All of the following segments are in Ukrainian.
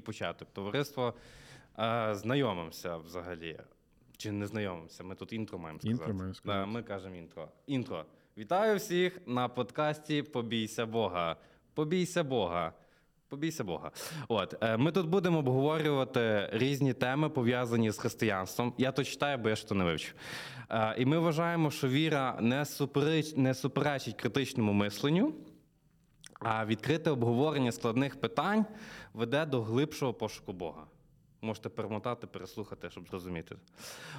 такий початок. Товариство е, знайомимося взагалі. Чи не знайомимося? Ми тут інтро маємо сказати. Інтро маємо сказати. Да, ми кажемо інтро. Інтро. Вітаю всіх на подкасті Побійся Бога. Побійся Бога. Побійся Бога. От е, ми тут будемо обговорювати різні теми, пов'язані з християнством. Я то читаю, бо я ж то не вивчу. Е, і ми вважаємо, що віра не супереч, не суперечить критичному мисленню, а відкрите обговорення складних питань веде до глибшого пошуку Бога. Можете перемотати, переслухати, щоб зрозуміти.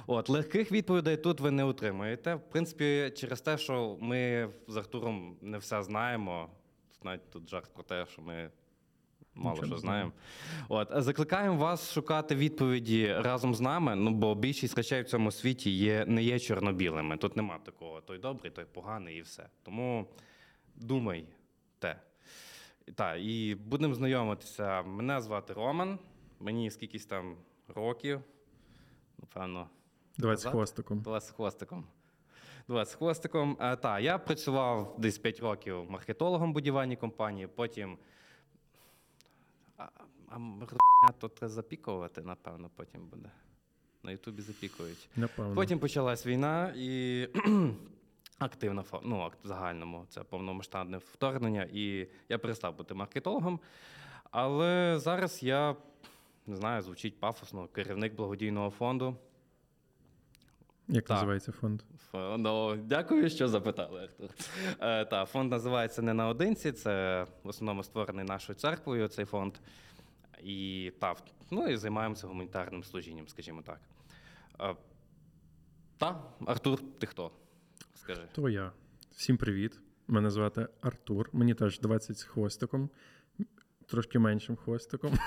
От, легких відповідей тут ви не отримаєте. В принципі, через те, що ми з Артуром не все знаємо, навіть тут жарт про те, що ми мало Нічого що знаємо. От, закликаємо вас шукати відповіді разом з нами, ну бо більшість речей в цьому світі є, не є чорно-білими. Тут нема такого той добрий, той поганий і все. Тому думайте. Так, і будемо знайомитися. Мене звати Роман, мені скількись там років, напевно, 20 з Назад? хвостиком. Два з хвостиком. Два з хвостиком. А, та, я працював десь 5 років маркетологом будівельній компанії, потім. А, а то треба запікувати, напевно, потім буде. На Ютубі запікують. Напевно. Потім почалась війна і активна ну, в загальному це повномасштабне вторгнення. І я перестав бути маркетологом. Але зараз я не знаю, звучить пафосно, керівник благодійного фонду. Як Так. називається фонд? Ну, дякую, що запитали, Артур. Е, та, фонд називається не наодинці. Це в основному створений нашою церквою цей фонд. І, та, ну, і займаємося гуманітарним служінням, скажімо так. Е, та, Артур, ти хто? Скажи. То я. Всім привіт. Мене звати Артур. Мені теж 20 з хвостиком, трошки меншим хвостиком.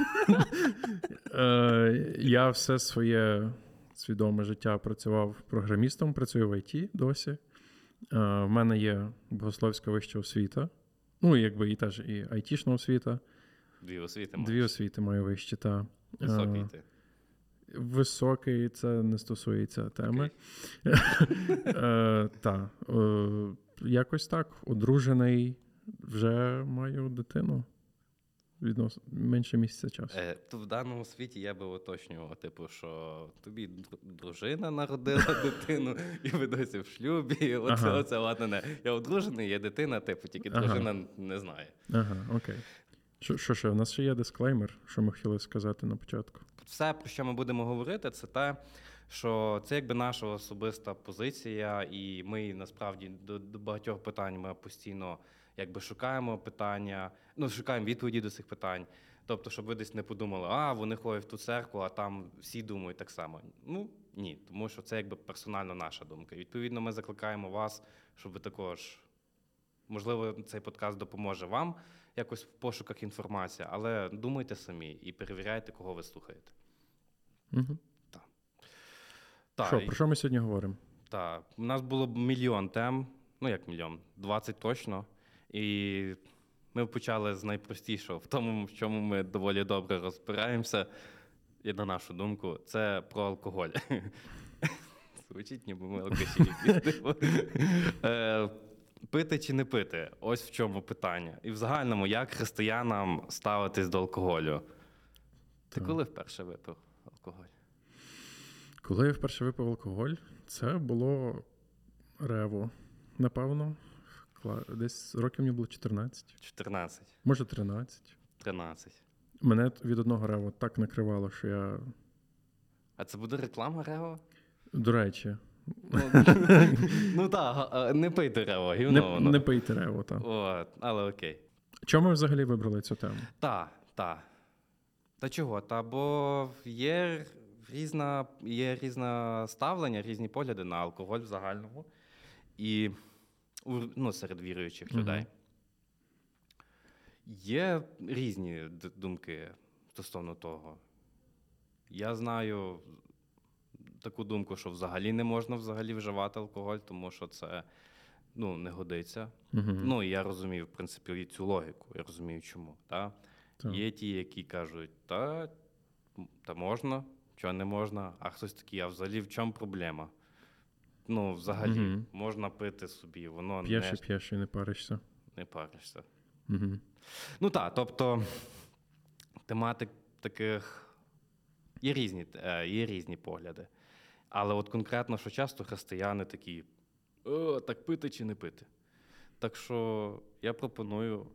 Е, Я все своє свідоме життя працював програмістом, працюю в ІТ досі. Е, В мене є богословська вища освіта. Ну, якби і теж і айтішна освіта. Дві освіти Дві маєш. освіти маю вищі, та. Високий Е, ти. Високий, це не стосується теми. Е, Та. е, Якось так. Одружений, вже маю дитину. Відносно менше місяця часу. Е, то в даному світі я би уточнював, типу, що тобі дружина народила дитину, і ви досі в шлюбі. і Оце, Ага. оце ладно, не. Я одружений, є дитина, типу, тільки Ага. дружина не знає. Ага, окей. Що, що ще? У нас ще є дисклеймер, що ми хотіли сказати на початку. Все, про що ми будемо говорити, це те, що це якби наша особиста позиція, і ми насправді до, до багатьох питань ми постійно якби шукаємо питання, ну шукаємо відповіді до цих питань. Тобто, щоб ви десь не подумали, а вони ходять в ту церкву, а там всі думають так само. Ну ні, тому що це якби персонально наша думка. І, Відповідно, ми закликаємо вас, щоб ви також, можливо, цей подкаст допоможе вам якось в пошуках інформації, але думайте самі і перевіряйте, кого ви слухаєте. Угу. Так, Що, і- про що ми сьогодні говоримо? Так, у нас було мільйон тем, ну як мільйон, 20 точно. І ми почали з найпростішого, в тому, в чому ми доволі добре розбираємося, і на нашу думку, це про алкоголь. Звучить, ніби ми алкаші типу. Е, Пити чи не пити? Ось в чому питання. І в загальному, як християнам ставитись до алкоголю? Ти коли вперше випив алкоголь? Коли я вперше випив алкоголь, це було рево. Напевно, десь років мені було 14, 14, може 13. 13. Мене від одного рева так накривало, що я. А це буде реклама Рево? До речі, Ну, ну так, не пийте Рево, гівно не, воно. не пийте рево. Та. От, але окей. Чому ми взагалі вибрали цю тему? Та, та. Та чого? Та бо є різна, є різне ставлення, різні погляди на алкоголь в загальному. І ну, серед віруючих людей. Є різні думки стосовно того. Я знаю таку думку, що взагалі не можна взагалі вживати алкоголь, тому що це ну, не годиться. Угу. Ну, і я розумію, в принципі, і цю логіку. Я розумію, чому. Та? Так. Є ті, які кажуть, та, та можна, чого не можна, а хтось такий, а взагалі в чому проблема? Ну, взагалі, Мгм. можна пити собі, воно П'єш не, п'єш і не паришся. не паришся. Угу. Ну так, тобто тематик, таких є різні, е, є різні погляди. Але от конкретно, що часто християни такі: О, так пити чи не пити. Так що я пропоную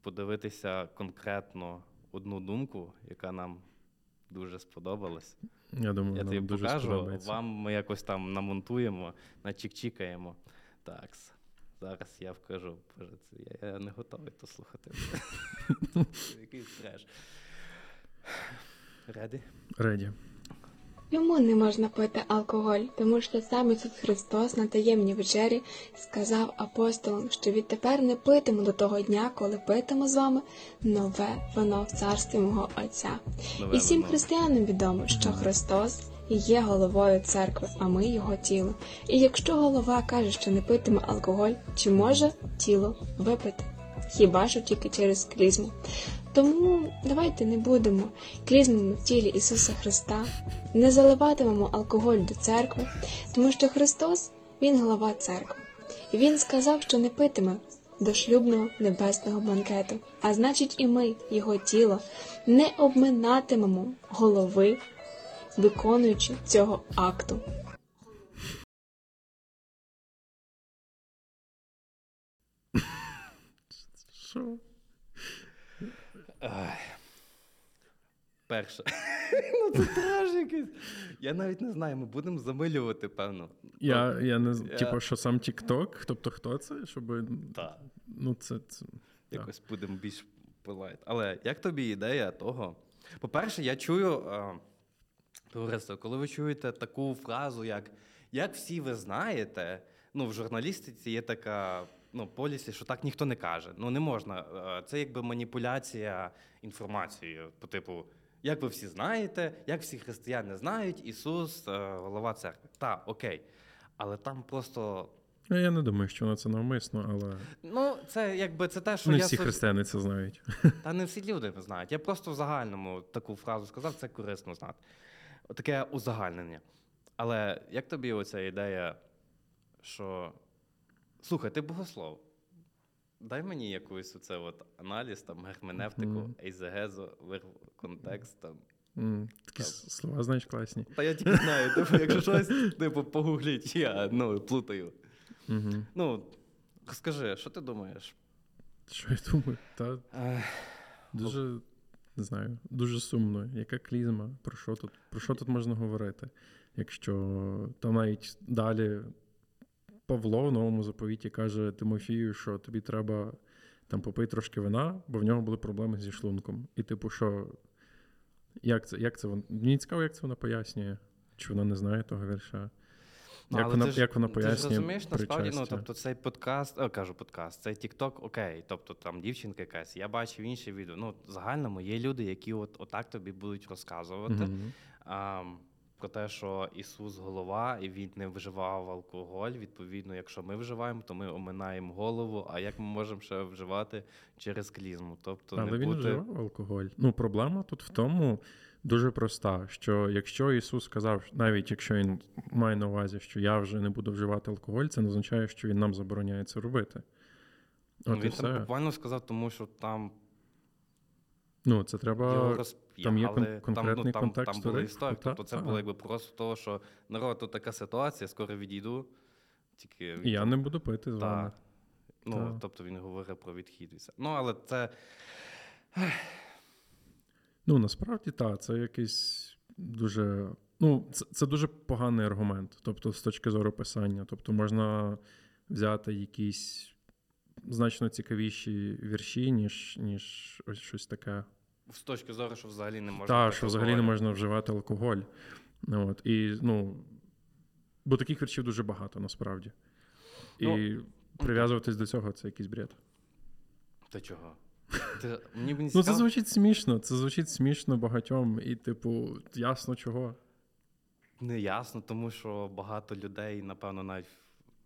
подивитися конкретно одну думку, яка нам дуже сподобалась. Я думаю, Я нам тобі дуже покажу, сподобається. вам ми якось там намонтуємо, начікчікаємо. Так, зараз я вкажу. Боже, це я, я не готовий то слухати. Це Якийсь треш. Реady? Реді. Йому не можна пити алкоголь, тому що сам Ісус Христос на таємній вечері сказав апостолам, що відтепер не питиму до того дня, коли питиму з вами нове вино в царстві мого Отця. Нове І всім вино. християнам відомо, що Христос є головою церкви, а ми його тіло. І якщо голова каже, що не питиме алкоголь, чи може тіло випити? Хіба що тільки через клізму. Тому давайте не будемо клізмами в тілі Ісуса Христа, не заливатимемо алкоголь до церкви, тому що Христос Він голова церкви. І Він сказав, що не питиме до шлюбного небесного банкету. А значить, і ми, Його тіло, не обминатимемо голови, виконуючи цього акту. Що? Перше. ну це треш якийсь. Я навіть не знаю, ми будемо замилювати, певно. Я, я не я- типу, що сам TikTok, тобто хто це? Щоб. Так. Ну, це. це... Якось будемо більш polite. Але як тобі ідея того? По-перше, я чую, е, товариство, коли ви чуєте таку фразу, як як всі ви знаєте, ну в журналістиці є така ну, policy, що так ніхто не каже. Ну не можна. Е, Це якби маніпуляція інформацією. По типу, як ви всі знаєте, як всі християни знають, Ісус е, голова церкви. Так, окей. Але там просто. Ну, Я не думаю, що воно це навмисно, але Ну, це якби це те, що не я всі собі- християни це знають. Та не всі люди не знають. Я просто в загальному таку фразу сказав, це корисно знати. Таке узагальнення. Але як тобі оця ідея, що слухай, ти богослов. Дай мені якийсь оце от аналіз, там, герменевтику, Мгм. ейзегезу, контекст. Там. М, Такі Так. слова, знаєш, класні. Та я тільки знаю, типу, якщо щось, типу, погугліть, я ну, плутаю. Угу. Ну, скажи, що ти думаєш? Що я думаю? Та дуже не знаю, дуже сумно. Яка клізма? Про що тут? Про що тут можна говорити? Якщо там навіть далі Павло в новому заповіті каже Тимофію, що тобі треба там попити трошки вина, бо в нього були проблеми зі шлунком. І, типу, що як це, як це вон- Мені цікаво, як це вона пояснює, чи вона не знає того вірша. Ну, Як але вона- ти ж, як вона Ти ж розумієш, насправді, ну, тобто цей подкаст, о, кажу подкаст, цей TikTok, окей, тобто там дівчинка якась, я бачив інші відео. Ну, в загальному є люди, які от, отак тобі будуть розказувати Мгм. а, про те, що Ісус голова, і він не вживав алкоголь. Відповідно, якщо ми вживаємо, то ми оминаємо голову, а як ми можемо ще вживати через клізму? Тобто Але не він бути... вживав алкоголь. Ну, проблема тут в тому дуже проста: що якщо Ісус сказав, навіть якщо він має на увазі, що я вже не буду вживати алкоголь, це не означає, що він нам забороняє це робити. Ну, От він там буквально сказав, тому що там Ну, це треба. його там є кон- там, ну, там, контекст там була історія. Тобто це та. було якби просто того, що народ, тут така ситуація, скоро відійду. Тільки І я не буду пити з вами. та, ну, Та. тобто він говорив про відхід і все. Ну, але це Ну, насправді так, це якийсь дуже. Ну, це, це дуже поганий аргумент, тобто, з точки зору писання. Тобто, можна взяти якісь значно цікавіші вірші, ніж, ніж ось щось таке. З точки зору, що взагалі не можна. Так, що взагалі не можна вживати алкоголь. Ну, От, і, ну, бо таких віршів дуже багато насправді. І Ну, прив'язуватись до цього це якийсь бред. Та чого? Ти, мені б не Ну, це звучить смішно, це звучить смішно багатьом, і, типу, ясно чого. Не ясно, тому що багато людей, напевно, навіть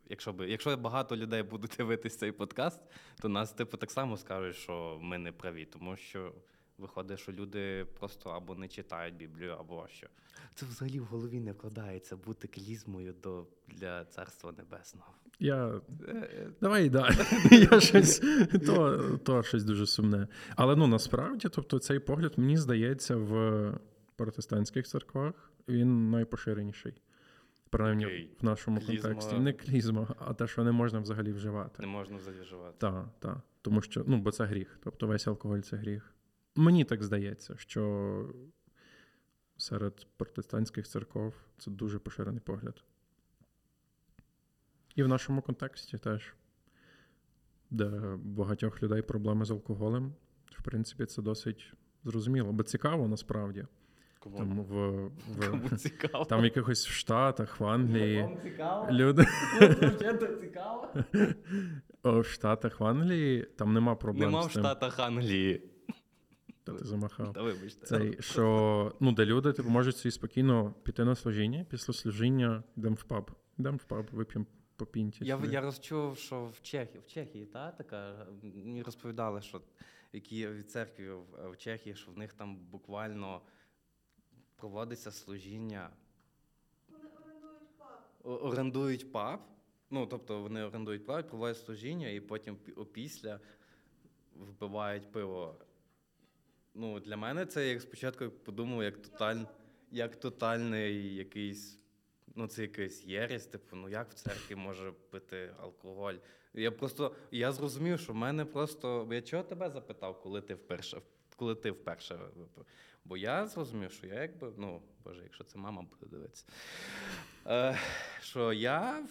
якщо би, якщо багато людей будуть дивитися цей подкаст, то нас, типу, так само скажуть, що ми не праві, тому що виходить, що люди просто або не читають Біблію, або що. Це взагалі в голові не вкладається бути клізмою до для царства небесного. Я Е, е, Давай далі. Я щось то, то щось дуже сумне. Але ну насправді, тобто, цей погляд, мені здається, в протестантських церквах він найпоширеніший. Принаймні Окей. в нашому Клізма- контексті. Не клізма, а те, що не можна взагалі вживати. Не можна взагалі вживати. Так, так. Тому що, ну, бо це гріх. Тобто весь алкоголь це гріх. Мені так здається, що серед протестантських церков це дуже поширений погляд. І в нашому контексті теж, де багатьох людей проблеми з алкоголем, в принципі, це досить зрозуміло, бо цікаво насправді. Кому, Там в, в, Кому цікаво? там в якихось в Штатах, в Англії. Вам цікаво? Люди цікаво? О, в Штатах, в Англії там нема проблем Нема з в тим. Штатах Англії. Та ти замахав. Та вибачте. Цей, що, ну, де люди типу, можуть собі спокійно піти на служіння, після служіння йдемо в паб. Йдемо в паб, вип'ємо по пінті. Я, собі. я розчув, що в Чехії, в Чехії, та така мені розповідали, що які від церкви в, в Чехії, що в них там буквально проводиться служіння. О- Орендують паб. Ну, тобто вони орендують паб, проводять служіння і потім опісля випивають пиво. Ну, для мене це як спочатку подумав, як тоталь, як тотальний якийсь ну, це якась єресь, типу, ну як в церкві може пити алкоголь? Я просто я зрозумів, що в мене просто. Я чого тебе запитав, коли ти вперше коли ти вперше випив? Бо я зрозумів, що я якби, ну, боже, якщо це мама буде дивитися, е, що я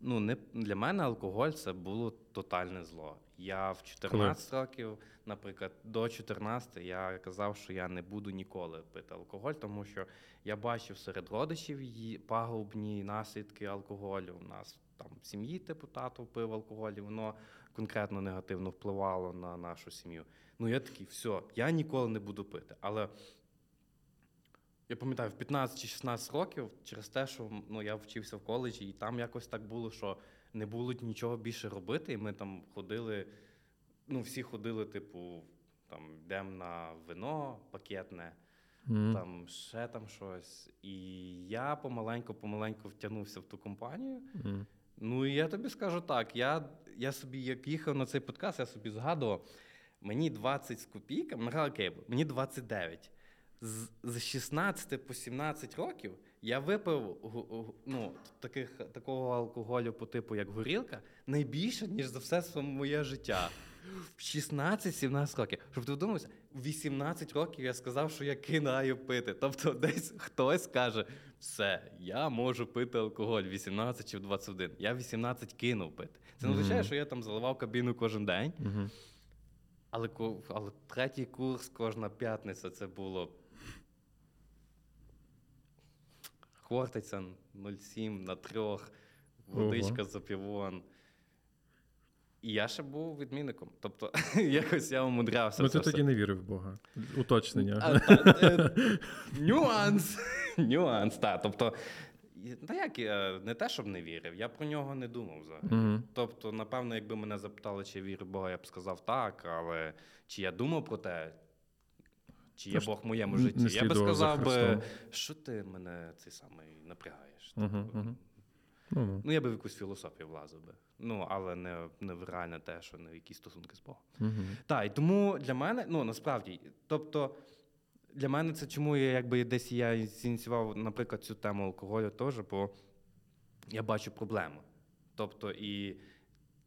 ну, не, для мене алкоголь це було тотальне зло. Я в 14 років, наприклад, до 14 я казав, що я не буду ніколи пити алкоголь, тому що я бачив серед родичів її пагубні наслідки алкоголю. У нас там в сім'ї типу тато пив алкоголь, і воно конкретно негативно впливало на нашу сім'ю. Ну я такий, все, я ніколи не буду пити. Але я пам'ятаю, в 15 чи 16 років, через те, що ну, я вчився в коледжі, і там якось так було, що не було нічого більше робити, і ми там ходили, ну, всі ходили, типу, там, йдемо на вино пакетне, Мгм. там ще там щось. І я помаленьку-помаленьку втягнувся в ту компанію. Мгм. Ну і я тобі скажу так: я, я собі, як їхав на цей подкаст, я собі згадував, мені 20 з копійками, ну, окей, мені 29. З, з 16 по 17 років я випив ну, таких, такого алкоголю по типу, як горілка, найбільше, ніж за все своє моє життя. В 16-17 років. Щоб ти вдумався, в 18 років я сказав, що я кидаю пити. Тобто десь хтось каже, все, я можу пити алкоголь в 18 чи в 21. Я 18 кинув пити. Це не означає, що я там заливав кабіну кожен день. Мгм. Але, але третій курс кожна п'ятниця це було. Хортиця 0,7 на трьох, водичка за півон. І я ще був відмінником. Тобто, якось я умудрявся. Ну, ти тоді не вірив в Бога. Уточнення. А, та, е, Нюанс. Нюанс, так. Тобто, та як я не те, щоб не вірив, я про нього не думав взагалі. Тобто, напевно, якби мене запитали, чи я вірю в Бога, я б сказав так, але чи я думав про те, чи є Бог в моєму житті, я би сказав би, що ти мене цей самий напрягаєш. Мгм, Тобто. Ну, ну. Ну, я би в якусь філософію влазив би. Ну, але не, не в реальне те, що не в якісь стосунки з Богом. Мгм. Так, і тому для мене, ну насправді, тобто для мене це чому я якби десь я зініціював, наприклад, цю тему алкоголю теж, бо я бачу проблему. Тобто, і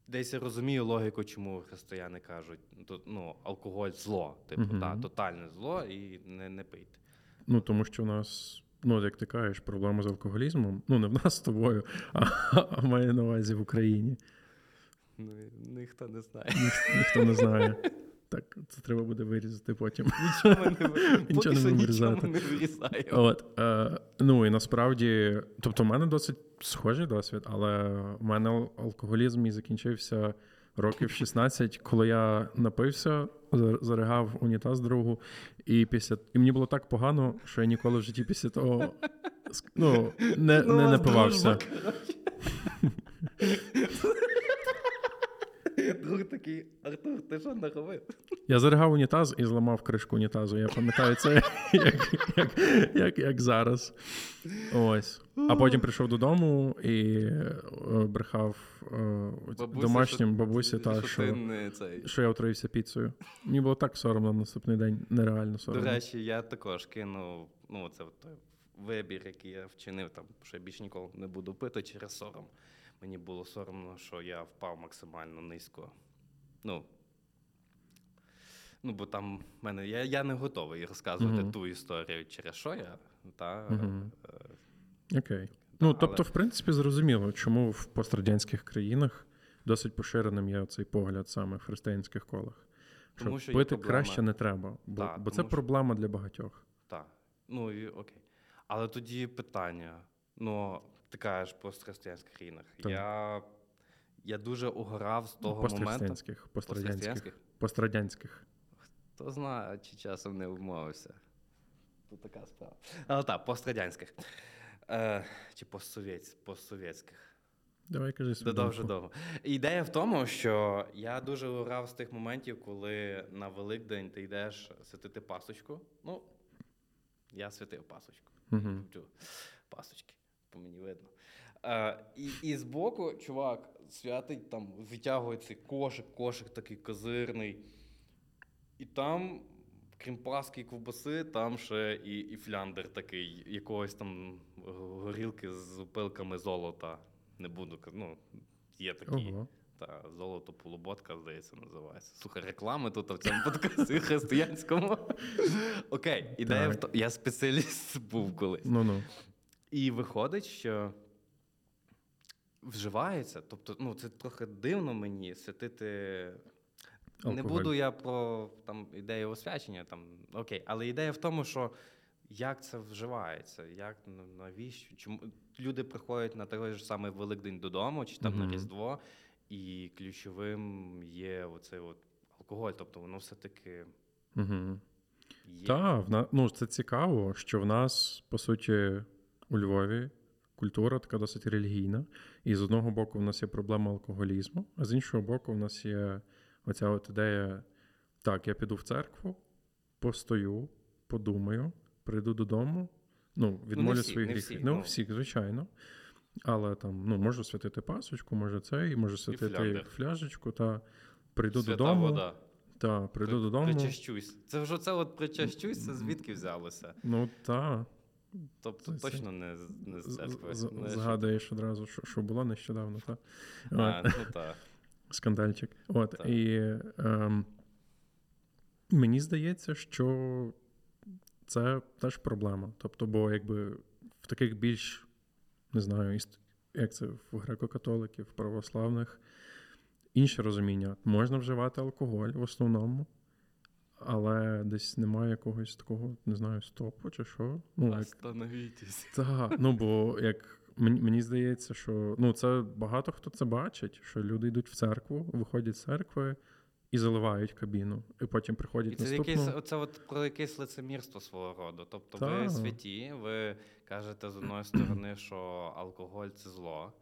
десь я розумію логіку, чому християни кажуть, то, ну, алкоголь зло, типу, угу. та, тотальне зло, і не, не пийте. Ну, тому що в нас, ну, як ти кажеш, проблема з алкоголізмом. Ну, не в нас з тобою, а, а має на увазі в Україні. Ну, ніхто не знає. Ніх- ніхто не знає. Так, це треба буде вирізати потім. Нічого не Нічого не нічого не вирізаємо. От, е, ну і насправді, тобто, в мене досить схожий досвід, але в мене алкоголізм мій закінчився років 16, коли я напився, заригав унітаз другу, і після і мені було так погано, що я ніколи в житті після того ну, не, Ну, не напивався. коротше. Друг такий, Артур, ти що наробив? Я заригав унітаз і зламав кришку унітазу. Я пам'ятаю це як, як, як, як зараз. Ось. А потім прийшов додому і е, брехав е, домашнім бабусі, та, ти що, не цей. що я отравився піцею. Мені було так соромно на наступний день, нереально До речі, я також кинув, ну, це от той вибір, який я вчинив, там, що я більш ніколи не буду пити через сором. Мені було соромно, що я впав максимально низько. Ну, ну бо там мене. Я, я не готовий розказувати Мгм. ту історію, через що я. Та, е, Окей. Ну, але- тобто, в принципі, зрозуміло, чому в пострадянських країнах досить поширеним є цей погляд саме в християнських колах. Що, Тому що пити краще не треба, бо, Так, бо це що- проблема для багатьох. Так. Ну і окей. Але тоді питання. Ну, ти кажеш по християнських країнах. Так. Я, я дуже угорав з того моменту. Пострадянських, пострадянських, Пострадянських? пострадянських. Хто знає, чи часом не вмовився. Тут така справа. Але так, пострадянських. Е, чи постсовєтських. Давай кажи Додовже думку. довго. Ідея в тому, що я дуже урав з тих моментів, коли на Великдень ти йдеш святити пасочку. Ну, я святив пасочку. Люблю пасочки, по мені видно. Е, і, і збоку, чувак, святить там витягує цей кошик, кошик такий козирний. І там, крім паски і ковбаси, там ще і, і фляндер такий, якогось там горілки з опилками золота. Не буду ну, є такі. Ого. Та золото полуботка, здається, називається. Слухай, реклами тут в цьому подкасті християнському. Окей, ідея в тому. Я спеціаліст був колись. Ну-ну. І виходить, що вживається. Тобто, ну, це трохи дивно мені святити. Не буду я про там ідею освячення, там окей, але ідея в тому, що як це вживається, як навіщо? Чому люди приходять на той ж самий Великдень додому, чи там Мгм. на Різдво, і ключовим є оцей от алкоголь, тобто воно все-таки є. Так, ну, це цікаво, що в нас, по суті, у Львові культура така досить релігійна. І з одного боку, в нас є проблема алкоголізму, а з іншого боку, в нас є оця от ідея: так, я піду в церкву, постою, подумаю, прийду додому, ну, відмолю всі, свої не гріхи. ну, ну. всіх, звичайно. Але там, ну, можу святити пасочку, може це, і можу святити фляндер. фляжечку, та прийду Свята додому. вода. Та, прийду При- додому. Причащусь. Це вже це от причащусь, це звідки взялося? Ну, так. Тобто Це- точно не, не з церкви. з- Не, Згадуєш одразу, що, що було нещодавно, так? А, ну так. Скандальчик. От, Так. і ем, мені здається, що це теж проблема. Тобто, бо якби в таких більш, не знаю, як це в греко-католиків, православних, інше розуміння. Можна вживати алкоголь в основному, але десь немає якогось такого, не знаю, стопу чи що. Ну, як, так, ну бо як мені, мені здається, що ну це багато хто це бачить, що люди йдуть в церкву, виходять з церкви і заливають кабіну, і потім приходять І це наступну. якесь, оце от про якесь лицемірство свого роду. Тобто ви святі, ви кажете з одної сторони, що алкоголь це зло,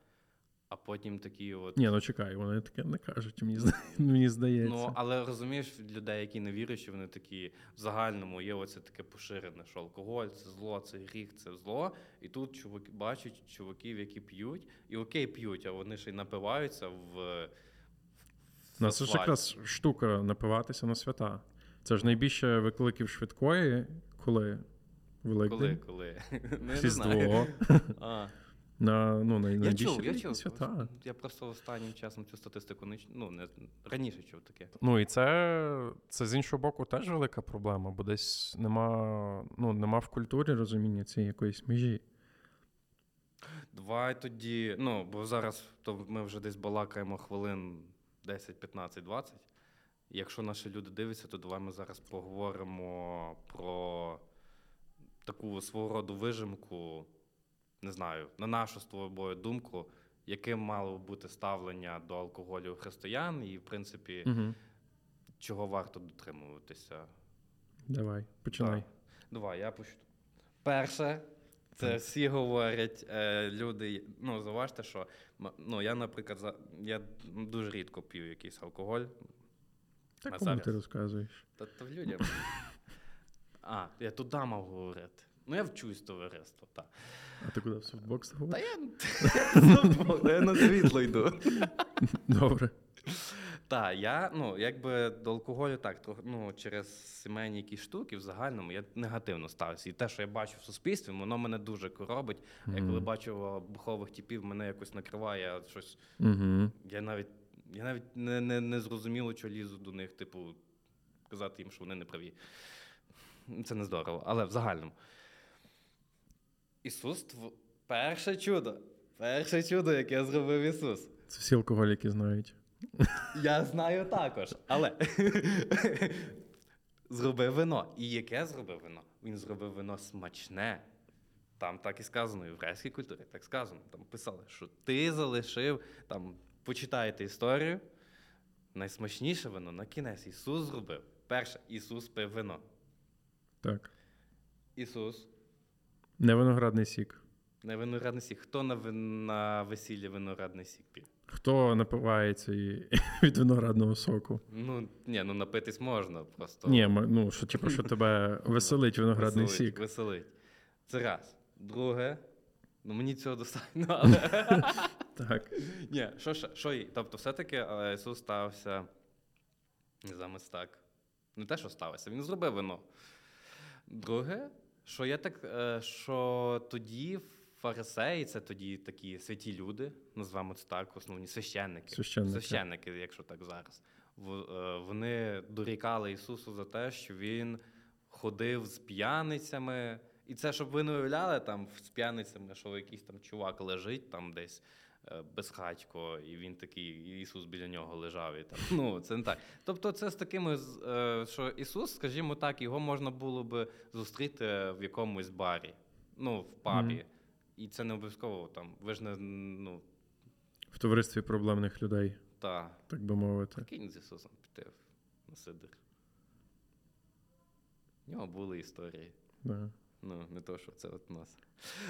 а потім такі от. Ні, ну чекай, вони таке не кажуть, мені, мені здається. Ну, але розумієш, людей, які не віруючі, вони такі в загальному є оце таке поширене, що алкоголь це зло, це гріх, це зло. І тут чуваки бачать чуваків, які п'ють, і окей, п'ють, а вони ще й напиваються в. Ну, це ж якраз штука напиватися на свята. Це ж найбільше викликів швидкої, коли Коли, Великдень, коли? Ну, не знаю. Різдво. На, ну, най, Я чув, я чув. свята. Я просто останнім часом цю статистику не ну, не раніше чув таке. Ну і це, це з іншого боку теж велика проблема, бо десь нема, ну, нема в культурі розуміння цієї якоїсь межі. Давай тоді, ну, бо зараз то ми вже десь балакаємо хвилин 10, 15, 20. Якщо наші люди дивляться, то давай ми зараз поговоримо про таку свого роду вижимку, не знаю, на нашу з тобою думку, яким мало бути ставлення до алкоголю християн, і, в принципі, Угу. чого варто дотримуватися. Давай, починай. Так. Давай, я почну. Перше, Це всі говорять е, люди. Ну, заважте, що ну, я, наприклад, за, я дуже рідко п'ю якийсь алкоголь. Так кому зараз? ти розказуєш? Та то людям. А, я туди мав говорити. Ну, я вчусь товариство, так. А ти куди в софтбокс Та я, я на світло йду. Добре. Так, я, ну, якби до алкоголю так, ну, через сімейні якісь штуки в загальному я негативно ставився. І те, що я бачу в суспільстві, воно мене дуже коробить. А Я коли бачу бухових типів, мене якось накриває щось. Угу. Я навіть, я навіть не, не, не зрозуміло, що лізу до них, типу, казати їм, що вони не праві. Це не здорово, але в загальному. Ісус тв... перше чудо. Перше чудо, яке зробив Ісус. Це всі алкоголіки знають. Я знаю також, але зробив вино. І яке зробив вино? Він зробив вино смачне. Там так і сказано, в єврейській культурі так сказано. Там писали, що ти залишив, там почитаєте історію. Найсмачніше вино на кінець Ісус зробив. Перше, Ісус пив вино. Так. Ісус, Не виноградний сік. не виноградний сік. Хто на, вин- на весіллі виноградний сік п'є? Хто напивається і- від виноградного соку? Ну, ні, ну напитись можна просто. Ні, ну що типу, що тебе веселить виноградний веселить, сік. Веселить. Це раз. Друге, ну мені цього достатньо, але. Так. Ні, що? Що є? Тобто, все-таки е, Ісус стався не так. Не те, що стався, він зробив вино. Друге, що я так, е, що тоді фарисеї, це тоді такі святі люди, назвемо це так, основні священники. Священники. Священники, якщо так зараз. Е, Вони дорікали Ісусу за те, що він ходив з п'яницями. І це, щоб ви не уявляли там з п'яницями, що якийсь там чувак лежить там десь безхатько, і він такий, Ісус біля нього лежав. І там. Ну, це не так. Тобто, це з такими, е, що Ісус, скажімо так, його можна було би зустріти в якомусь барі, ну, в пабі. Мгм. І це не обов'язково там. Ви ж не ну, В товаристві проблемних людей, та так би мовити. Кинь з Ісусом піти на Сидир. У нього були історії. Да. Ну, не то, що це от у нас.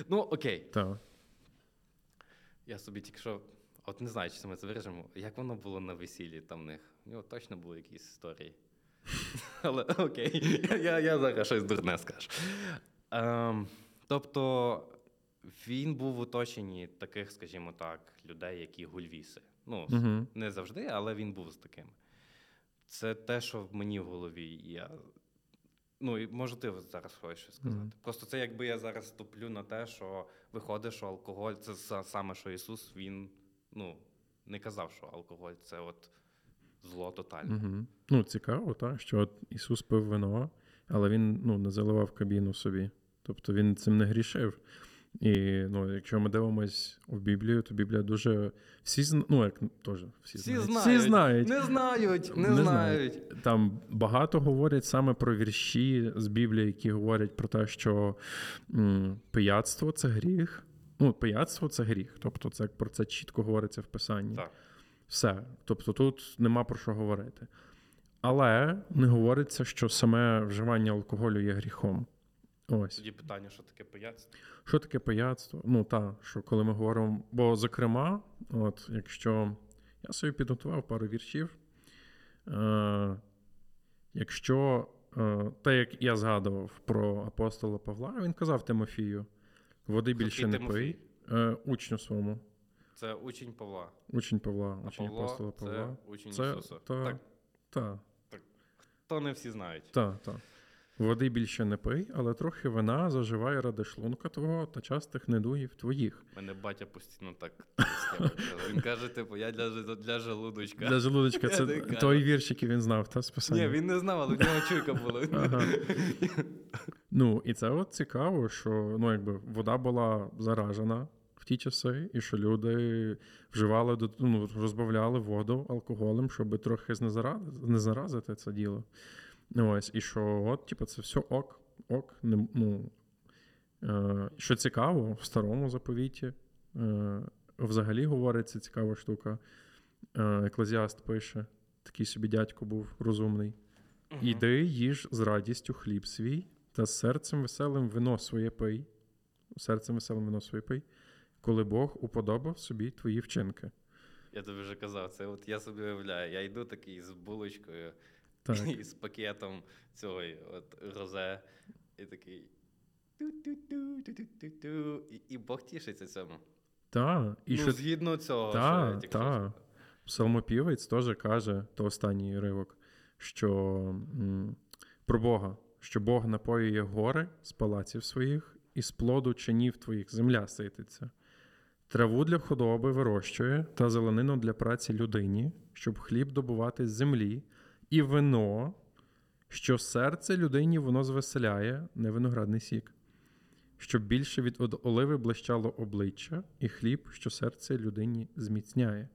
Ну, окей. Так. Я собі тільки що. От не знаю, чи це ми це виріжемо. Як воно було на весіллі там в них? У нього точно були якісь історії. Але окей, я, я, зараз щось дурне скажу. Ем, тобто він був в оточенні таких, скажімо так, людей, які гульвіси. Ну, не завжди, але він був з такими. Це те, що в мені в голові. Я... Ну, і може, ти зараз хочеш щось сказати. Мгм. Просто це якби я зараз туплю на те, що виходить, що алкоголь це са- саме, що Ісус, він ну, не казав, що алкоголь це от зло тотальне. Угу. Ну, цікаво, так, що от Ісус пив вино, але він ну, не заливав кабіну собі. Тобто він цим не грішив. І ну, якщо ми дивимось в Біблію, то Біблія дуже всі ну, як теж всі, Всі знають. знають. Всі знають. Не знають, не, Не знають. Там багато говорять саме про вірші з Біблії, які говорять про те, що м, пияцтво це гріх. Ну, пияцтво це гріх. Тобто, це про це чітко говориться в Писанні. Так. Все. Тобто тут нема про що говорити. Але не говориться, що саме вживання алкоголю є гріхом. Ось. Тоді питання, що таке пияцтво? Що таке пияцтво? Ну, та, що коли ми говоримо. Бо, зокрема, от, якщо я собі підготував пару віршів, е, якщо е, те, як я згадував про апостола Павла, він казав Тимофію: води більше Який не Тимофій? пий. Е, учню своєму. Це учень Павла. Учень Павла, А учень Павло апостола це Павла. учень Це, Ісуса. та, Так, та, то не всі знають. та, та. Води більше не пий, але трохи вина заживай ради шлунка твого та частих недугів твоїх. Мене батя постійно так. Він каже, типу, я для, для желудочка. Для желудочка, це той вірш, який він знав, та списання. Ні, він не знав, але в нього чуйка була. Ага. Ну, і це от цікаво, що ну, якби вода була заражена в ті часи, і що люди вживали до- ну, розбавляли воду алкоголем, щоб трохи знезаразити це діло. Ну, Ось, і що, от, типу, це все ок, ок. Не, ну, е, що цікаво, в старому заповіті е, взагалі говориться цікава штука. Е, Еклезіаст пише, такий собі дядько був розумний. Іди, їж з радістю хліб свій, та з серцем веселим вино своє пий. серцем веселим вино своє пий, коли Бог уподобав собі твої вчинки. Я тобі вже казав, це от я собі уявляю. Я йду такий з булочкою Так. і з пакетом цього от розе, і такий. ту-ту-ту, ту-ту-ту-ту, І, і Бог тішиться цьому. Та, і ну, що згідно цього, Та, що я тільки та. Псалмопівець теж каже, то останній ривок, що м, про Бога, що Бог напоює гори з палаців своїх, і з плоду чинів твоїх земля сититься. Траву для худоби вирощує та зеленину для праці людині, щоб хліб добувати з землі, і вино, що серце людині воно звеселяє, не виноградний сік, щоб більше від оливи блищало обличчя, і хліб, що серце людині зміцняє.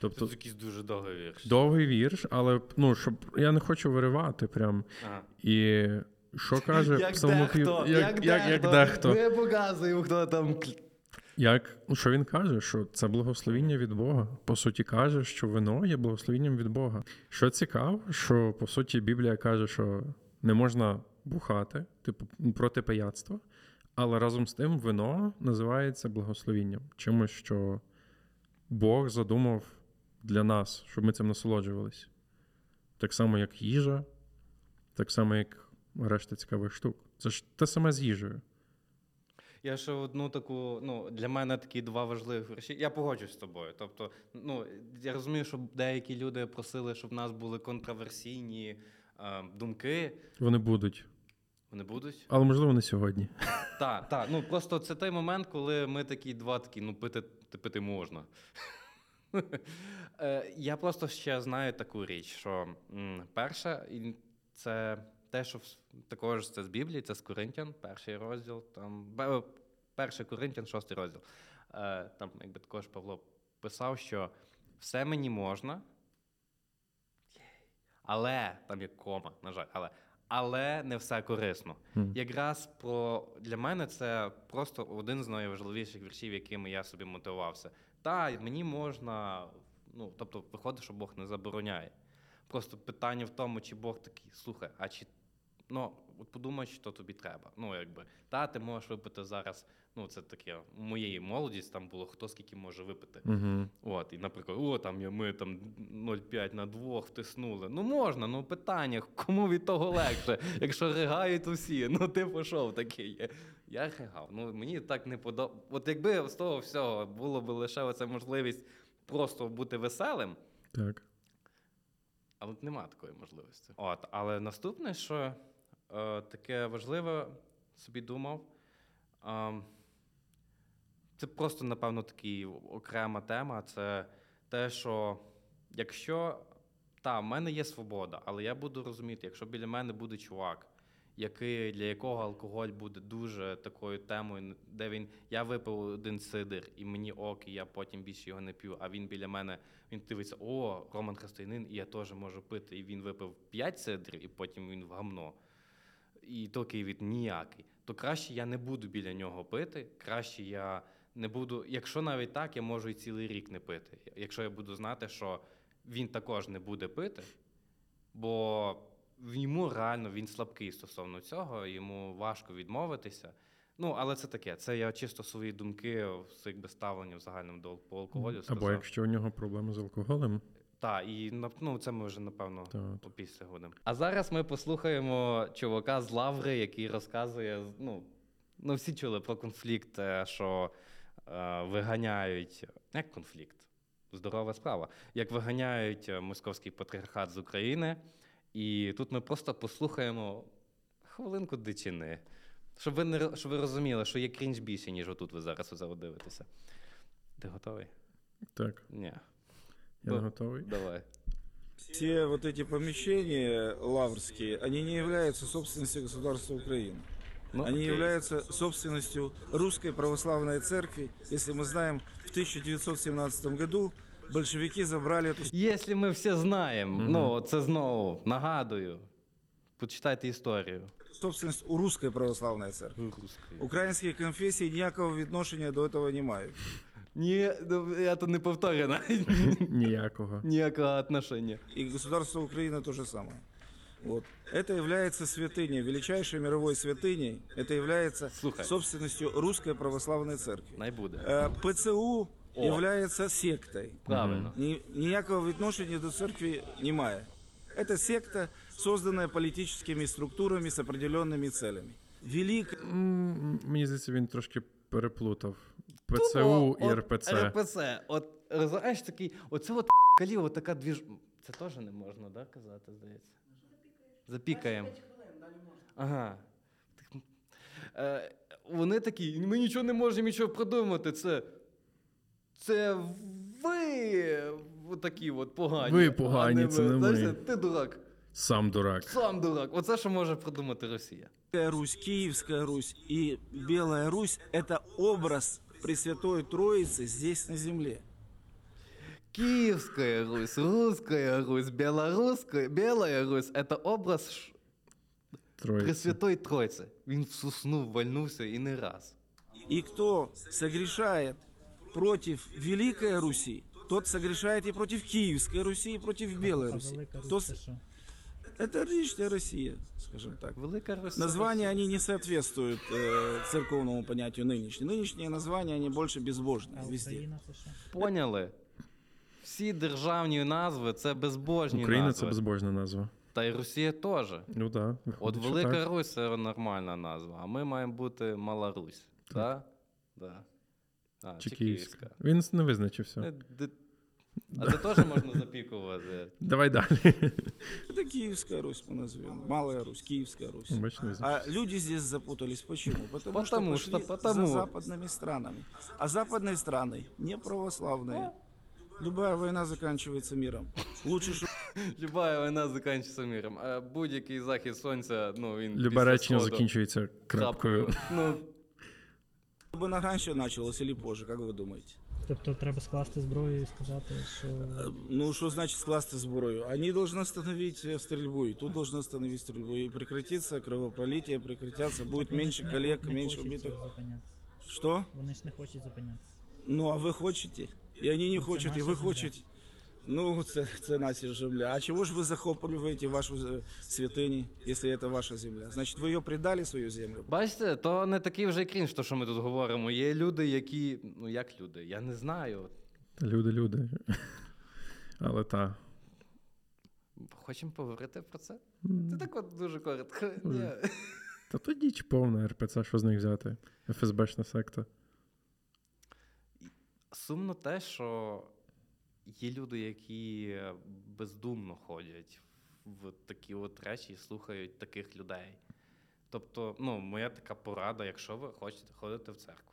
Тобто Тут якийсь дуже довгий вірш. довгий вірш, але ну, щоб я не хочу виривати прям. Ага. І що каже Як псалмопів... дехто, як, як, як дехто. Ми показуємо, хто там. Як, ну, що він каже, що це благословіння від Бога. По суті, каже, що вино є благословінням від Бога. Що цікаво, що по суті Біблія каже, що не можна бухати, типу проти пияцтва, але разом з тим вино називається благословінням. Чимось, що Бог задумав для нас, щоб ми цим насолоджувалися. Так само, як їжа, так само, як решта цікавих штук. Це ж те саме з їжею. Я ще одну таку, ну, для мене такі два важливі речі. Я погоджуюсь з тобою. Тобто, ну, я розумію, що деякі люди просили, щоб в нас були контроверсійні е, думки. Вони будуть. Вони будуть? Але можливо не сьогодні. Так, так. Ну просто це той момент, коли ми такі два такі, ну пити, пити можна. Е, Я просто ще знаю таку річ, що перше, це те, що також це з Біблії, це з Коринтян, перший розділ, там бе- перший Коринтян, шостий розділ. Е, Там, якби також Павло писав, що все мені можна, але там є кома, на жаль, але, але не все корисно. Мгм. Якраз про для мене це просто один з найважливіших віршів, якими я собі мотивувався. Та мені можна, ну тобто, виходить, що Бог не забороняє. Просто питання в тому, чи Бог такий, слухай, а чи ну от подумай, що тобі треба. Ну, якби та ти можеш випити зараз. Ну, це таке моєї молодість там було хто скільки може випити. Угу. От, і, наприклад, о, там ми там 0,5 на двох втиснули. Ну можна, ну питання, кому від того легше, якщо ригають усі. Ну, ти пішов такий. Я ригав. Ну мені так не подобається. От якби з того всього було б лише оця можливість просто бути веселим, Так. а от нема такої можливості. От, але наступне, що таке важливе, собі думав. Е, це просто, напевно, така окрема тема. Це те, що якщо та, в мене є свобода, але я буду розуміти, якщо біля мене буде чувак, який, для якого алкоголь буде дуже такою темою, де він я випив один сидр, і мені ок, і я потім більше його не п'ю, а він біля мене він дивиться, о, Роман Християнин, і я теж можу пити. І він випив 5 сидрів, і потім він в гамно. І такий від ніякий. То краще я не буду біля нього пити. Краще я не буду. Якщо навіть так, я можу і цілий рік не пити. Якщо я буду знати, що він також не буде пити, бо йому реально він слабкий стосовно цього, йому важко відмовитися. Ну, але це таке. Це я чисто свої думки, якби ставлення в загальному до алкоголю. Або якщо у нього проблеми з алкоголем, Так, і ну, це ми вже напевно то опісля будемо. А зараз ми послухаємо чувака з Лаври, який розказує. Ну, ну всі чули про конфлікт, е, що е, виганяють. Як конфлікт? Здорова справа. Як виганяють е, московський патріархат з України. І тут ми просто послухаємо хвилинку дичини. Щоб ви, не, щоб ви розуміли, що є крінж більше, ніж отут ви зараз дивитеся. Ти готовий? так, Ні. я Ну, не готовий. Давай. Все вот эти помещения лаврские, они не являются собственностью государства Украины. Ну, Они окей. являются собственностью Русской Православной Церкви. Если мы знаем, в 1917 году большевики забрали эту Якщо ми всі знаємо, Мгм. ну це знову нагадую. Почитайте історію. собственность у Русской Православной Церкви. Українські конфесії ніякого відношення до этого не мають. Ні, ну, я тут не повторю навіть Ніякого. ніякого отношення. І государство Украина то же самое. Вот. Это является святыней, величайшей мировой святыней. Это является Слухай. собственностью Русской Православной Церкви. Най буде. Э, ПЦУ является сектой. Правильно. Ни, ніякого відношення до церкви немає. Это секта, созданная политическими структурами с определенными целями. Великая М, Мені здається, він трошки переплутав Тупо, ПЦУ і от РПЦ. РПЦ. От знаєш такий, оце от каліво, така двіж. Це теж не можна, да, казати, здається. Запікаємо. Ага. Так, Е, вони такі, ми нічого не можемо нічого придумати. Це. Це ви такі от погані. Ви погані, а не це ми. не Знаєш. Ти дурак. Сам дурак. Сам дурак. Оце що може придумати Росія. Русь, Киевская Русь и Белая Русь – это образ Пресвятой Троицы здесь на земле. Киевская Русь, Русская Русь, Белорусская, Белая Русь – это образ ш- Троїця. Пресвятой Тройці. Він суснув, вальнувся і не раз. И кто согрешает против Великой Руси, тот согрешает и против Киевской Руси, и против Белой А Руси. Велика Кто Это личная Россия, скажем так. Велика Русь. Названия, они не соответствуют э, церковному понятию нынешнего. Нынешние названия, они больше безбожные А везде. Україна це що? Поняли? Всі державні назви це безбожні Україна назви. це безбожна назва. Та й Росія теж. Ну так. Да, От виходить, що Велика так. Русь це нормальна назва, а ми маємо бути Мала Русь. Так? Да? А, Чи Київська. Київська. Він не визначився. Е, де- А це теж можна запікувати. Давай далі. Это Киевская Русь мы назовем. Малая Русь, Киевская Русь. Бач, не А визначився. люди здесь запутались. Почему? Потому, Потому что, пошли что, потому. за западными странами. А западные страны не православные. Любая война заканчивается миром. Лучше, чтобы Люба війна закінчиться миром. А будь-який захід сонця, ну він. Любе після речення сходу закінчується крапкою. Ну, война раньше началась или позже, как вы думаете? Тобто треба скласти зброю і сказати, що Ну, что значит скласти зброю? Они должны остановить э, стрельбу, и тут должны остановить стрельбу. И прекратится кровопролитие, прекратятся, будет вони меньше ж не- коллег, не меньше хочуть убитых. цього зупинятися. Что? Вони ж не хочуть зупинятися. Ну, а вы хочете? И они не Ну, це хочуть, і наша ви земля. хочете. Ну, це, це наша земля. А чего ж ви захоплюєте вашу е, святыню, если это ваша земля? Значит, ви її предали свою землю? бачите, то не такий вже крінж, то, що ми тут говоримо. Є люди, які. Ну як люди? Я не знаю. Люди, люди. Але та. Хочемо поговорити про це? Це так от дуже коротко. Та то діч повна РПЦ, що з них взяти? ФСБшна секта. Сумно те, що є люди, які бездумно ходять в такі от речі і слухають таких людей. Тобто, ну, моя така порада, якщо ви хочете ходити в церкву.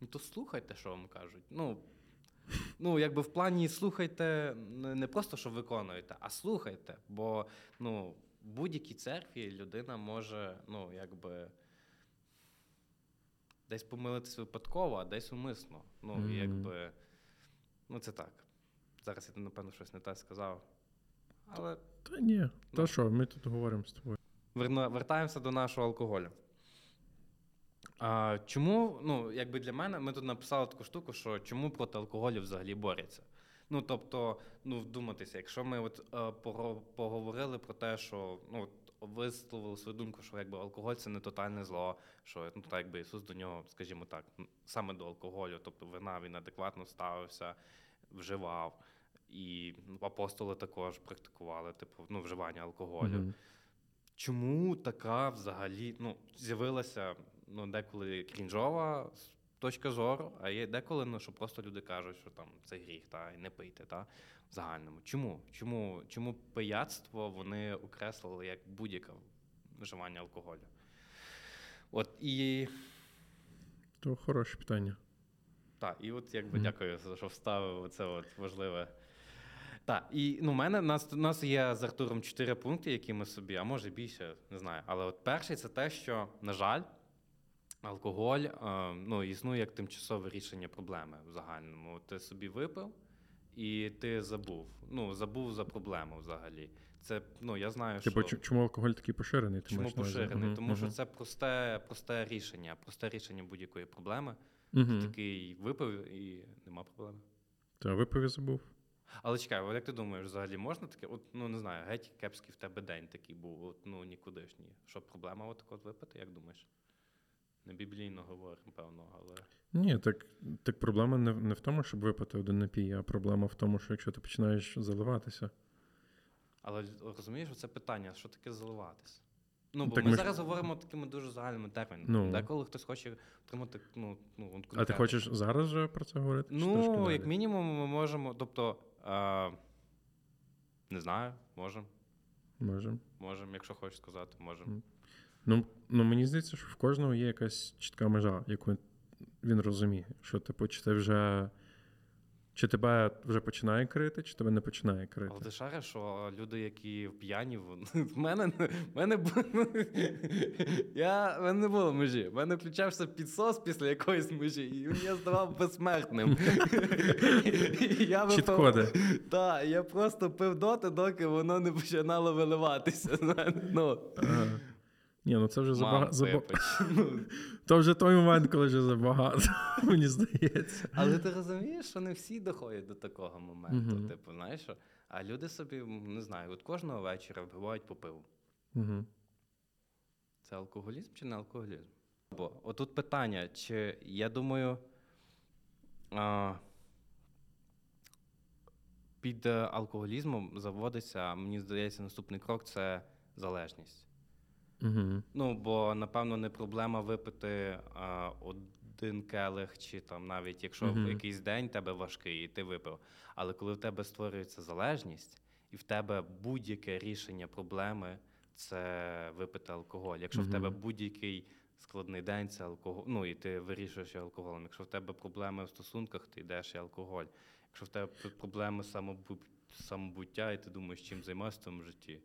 Ну, то слухайте, що вам кажуть. Ну, ну якби в плані слухайте не просто, що виконуєте, а слухайте. Бо ну, в будь-якій церкві людина може, ну, якби десь помилитись випадково, а десь умисно. Ну, Мгм. якби. Ну, це так. Зараз я, напевно, щось не те сказав. Але Та ні. Ну. Та що, ми тут говоримо з тобою. верна- вертаємося до нашого алкоголю. А, чому, ну, якби для мене, ми тут написали таку штуку, що чому проти алкоголю взагалі борються? Ну, тобто, ну, вдуматися, якщо ми от, е, поговорили про те, що ну, висловили свою думку, що якби алкоголь це не тотальне зло, що ну, так, якби Ісус до нього, скажімо так, саме до алкоголю, тобто вина він адекватно ставився, вживав. І ну, апостоли також практикували, типу, ну, вживання алкоголю. Мгм. Чому така взагалі ну, з'явилася ну, деколи крінжова точка зору, а є деколи, ну, що просто люди кажуть, що там це гріх, та, і не пийте, та, в загальному. Чому? Чому, чому пияцтво вони окреслили як будь-яке вживання алкоголю? От і То хороше питання. Так, і от якби Мгм. дякую, що вставив це от важливе. Так, і ну, у мене нас, у нас є з Артуром чотири пункти, які ми собі, а може більше, не знаю. Але от перший це те, що, на жаль, алкоголь е, ну, існує як тимчасове рішення проблеми в загальному. Ти собі випив і ти забув. Ну, забув за проблему взагалі. Це, ну, я знаю, Типу, що... чому алкоголь такий поширений? Ти Чому поширений? Мгм, Тому що це просте, просте рішення, просте рішення будь-якої проблеми. Мгм. Такий випив і нема проблеми. Та випив і забув. Але чекай, як ти думаєш, взагалі можна таке? От, ну не знаю, геть кепський в тебе день такий був, от, ну нікудишній. Що проблема от от випити, як думаєш? Не біблійно говоримо, певно, але. Ні, так, так проблема не, не в тому, щоб випити один напій, а проблема в тому, що якщо ти починаєш заливатися. Але розумієш, це питання, що таке заливатися? Ну, бо Так ми, ми ж- зараз говоримо такими дуже загальними термінами. Ну. Деколи хтось хоче отримати, ну, ну от А ти хочеш зараз вже про це говорити? Ну, далі? як мінімум, ми можемо, тобто, е, не знаю, можемо, Можемо. можемо, якщо хочеш сказати, можемо. Ну, ну, мені здається, що в кожного є якась чітка межа, яку він розуміє. Що, типу, чи ти вже. Чи тебе вже починає крити, чи тебе не починає крити. Але ти шариш, що люди, які п'яні, в мене, в мене, я, в мене не було межі. В мене включався підсос після якоїсь межі, і він я здавав безсмертним. Чіт-коди. Так, я просто пив доти, доки воно не починало виливатися. Ну. Ні, ну це вже забагато. Заба... випить. Ну, То вже той момент, коли вже забагато, мені здається. Але ти розумієш, що не всі доходять до такого моменту. Типу, знаєш, що? а люди собі, не знаю, от кожного вечора вбивають по пиву. Це алкоголізм чи не алкоголізм? Бо отут питання, чи я думаю, а, під е, алкоголізмом заводиться, мені здається, наступний крок це залежність. Угу. Ну, бо, напевно, не проблема випити а, один келих, чи там навіть якщо Мгм. в якийсь день тебе важкий, і ти випив. Але коли в тебе створюється залежність, і в тебе будь-яке рішення проблеми це випити алкоголь. Якщо в тебе будь-який складний день, це алкоголь. Ну і ти вирішуєш алкоголем. Якщо в тебе проблеми в стосунках, ти йдеш і алкоголь. Якщо в тебе проблеми самобуття, і ти думаєш, чим займатися в тому житті,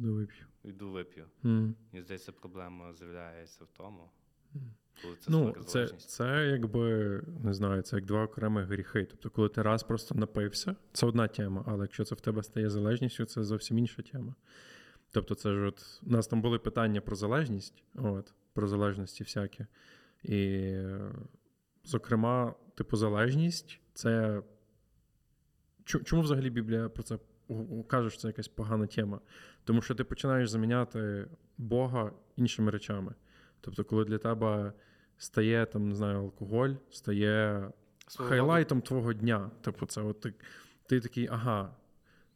Піду вип'ю. йду вип'ю. Мені здається, проблема з'являється в тому, коли це Ну, це, це якби не знаю, це як два окремих гріхи. Тобто, коли ти раз просто напився, це одна тема, але якщо це в тебе стає залежністю, це зовсім інша тема. Тобто, це ж от у нас там були питання про залежність, от, про залежності всякі. І, зокрема, типу, залежність це. Чому взагалі Біблія про це каже, що це якась погана тема? Тому що ти починаєш заміняти Бога іншими речами. Тобто, коли для тебе стає там, не знаю, алкоголь, стає Свого хайлайтом твого дня. Типу, це от ти, ти такий, ага,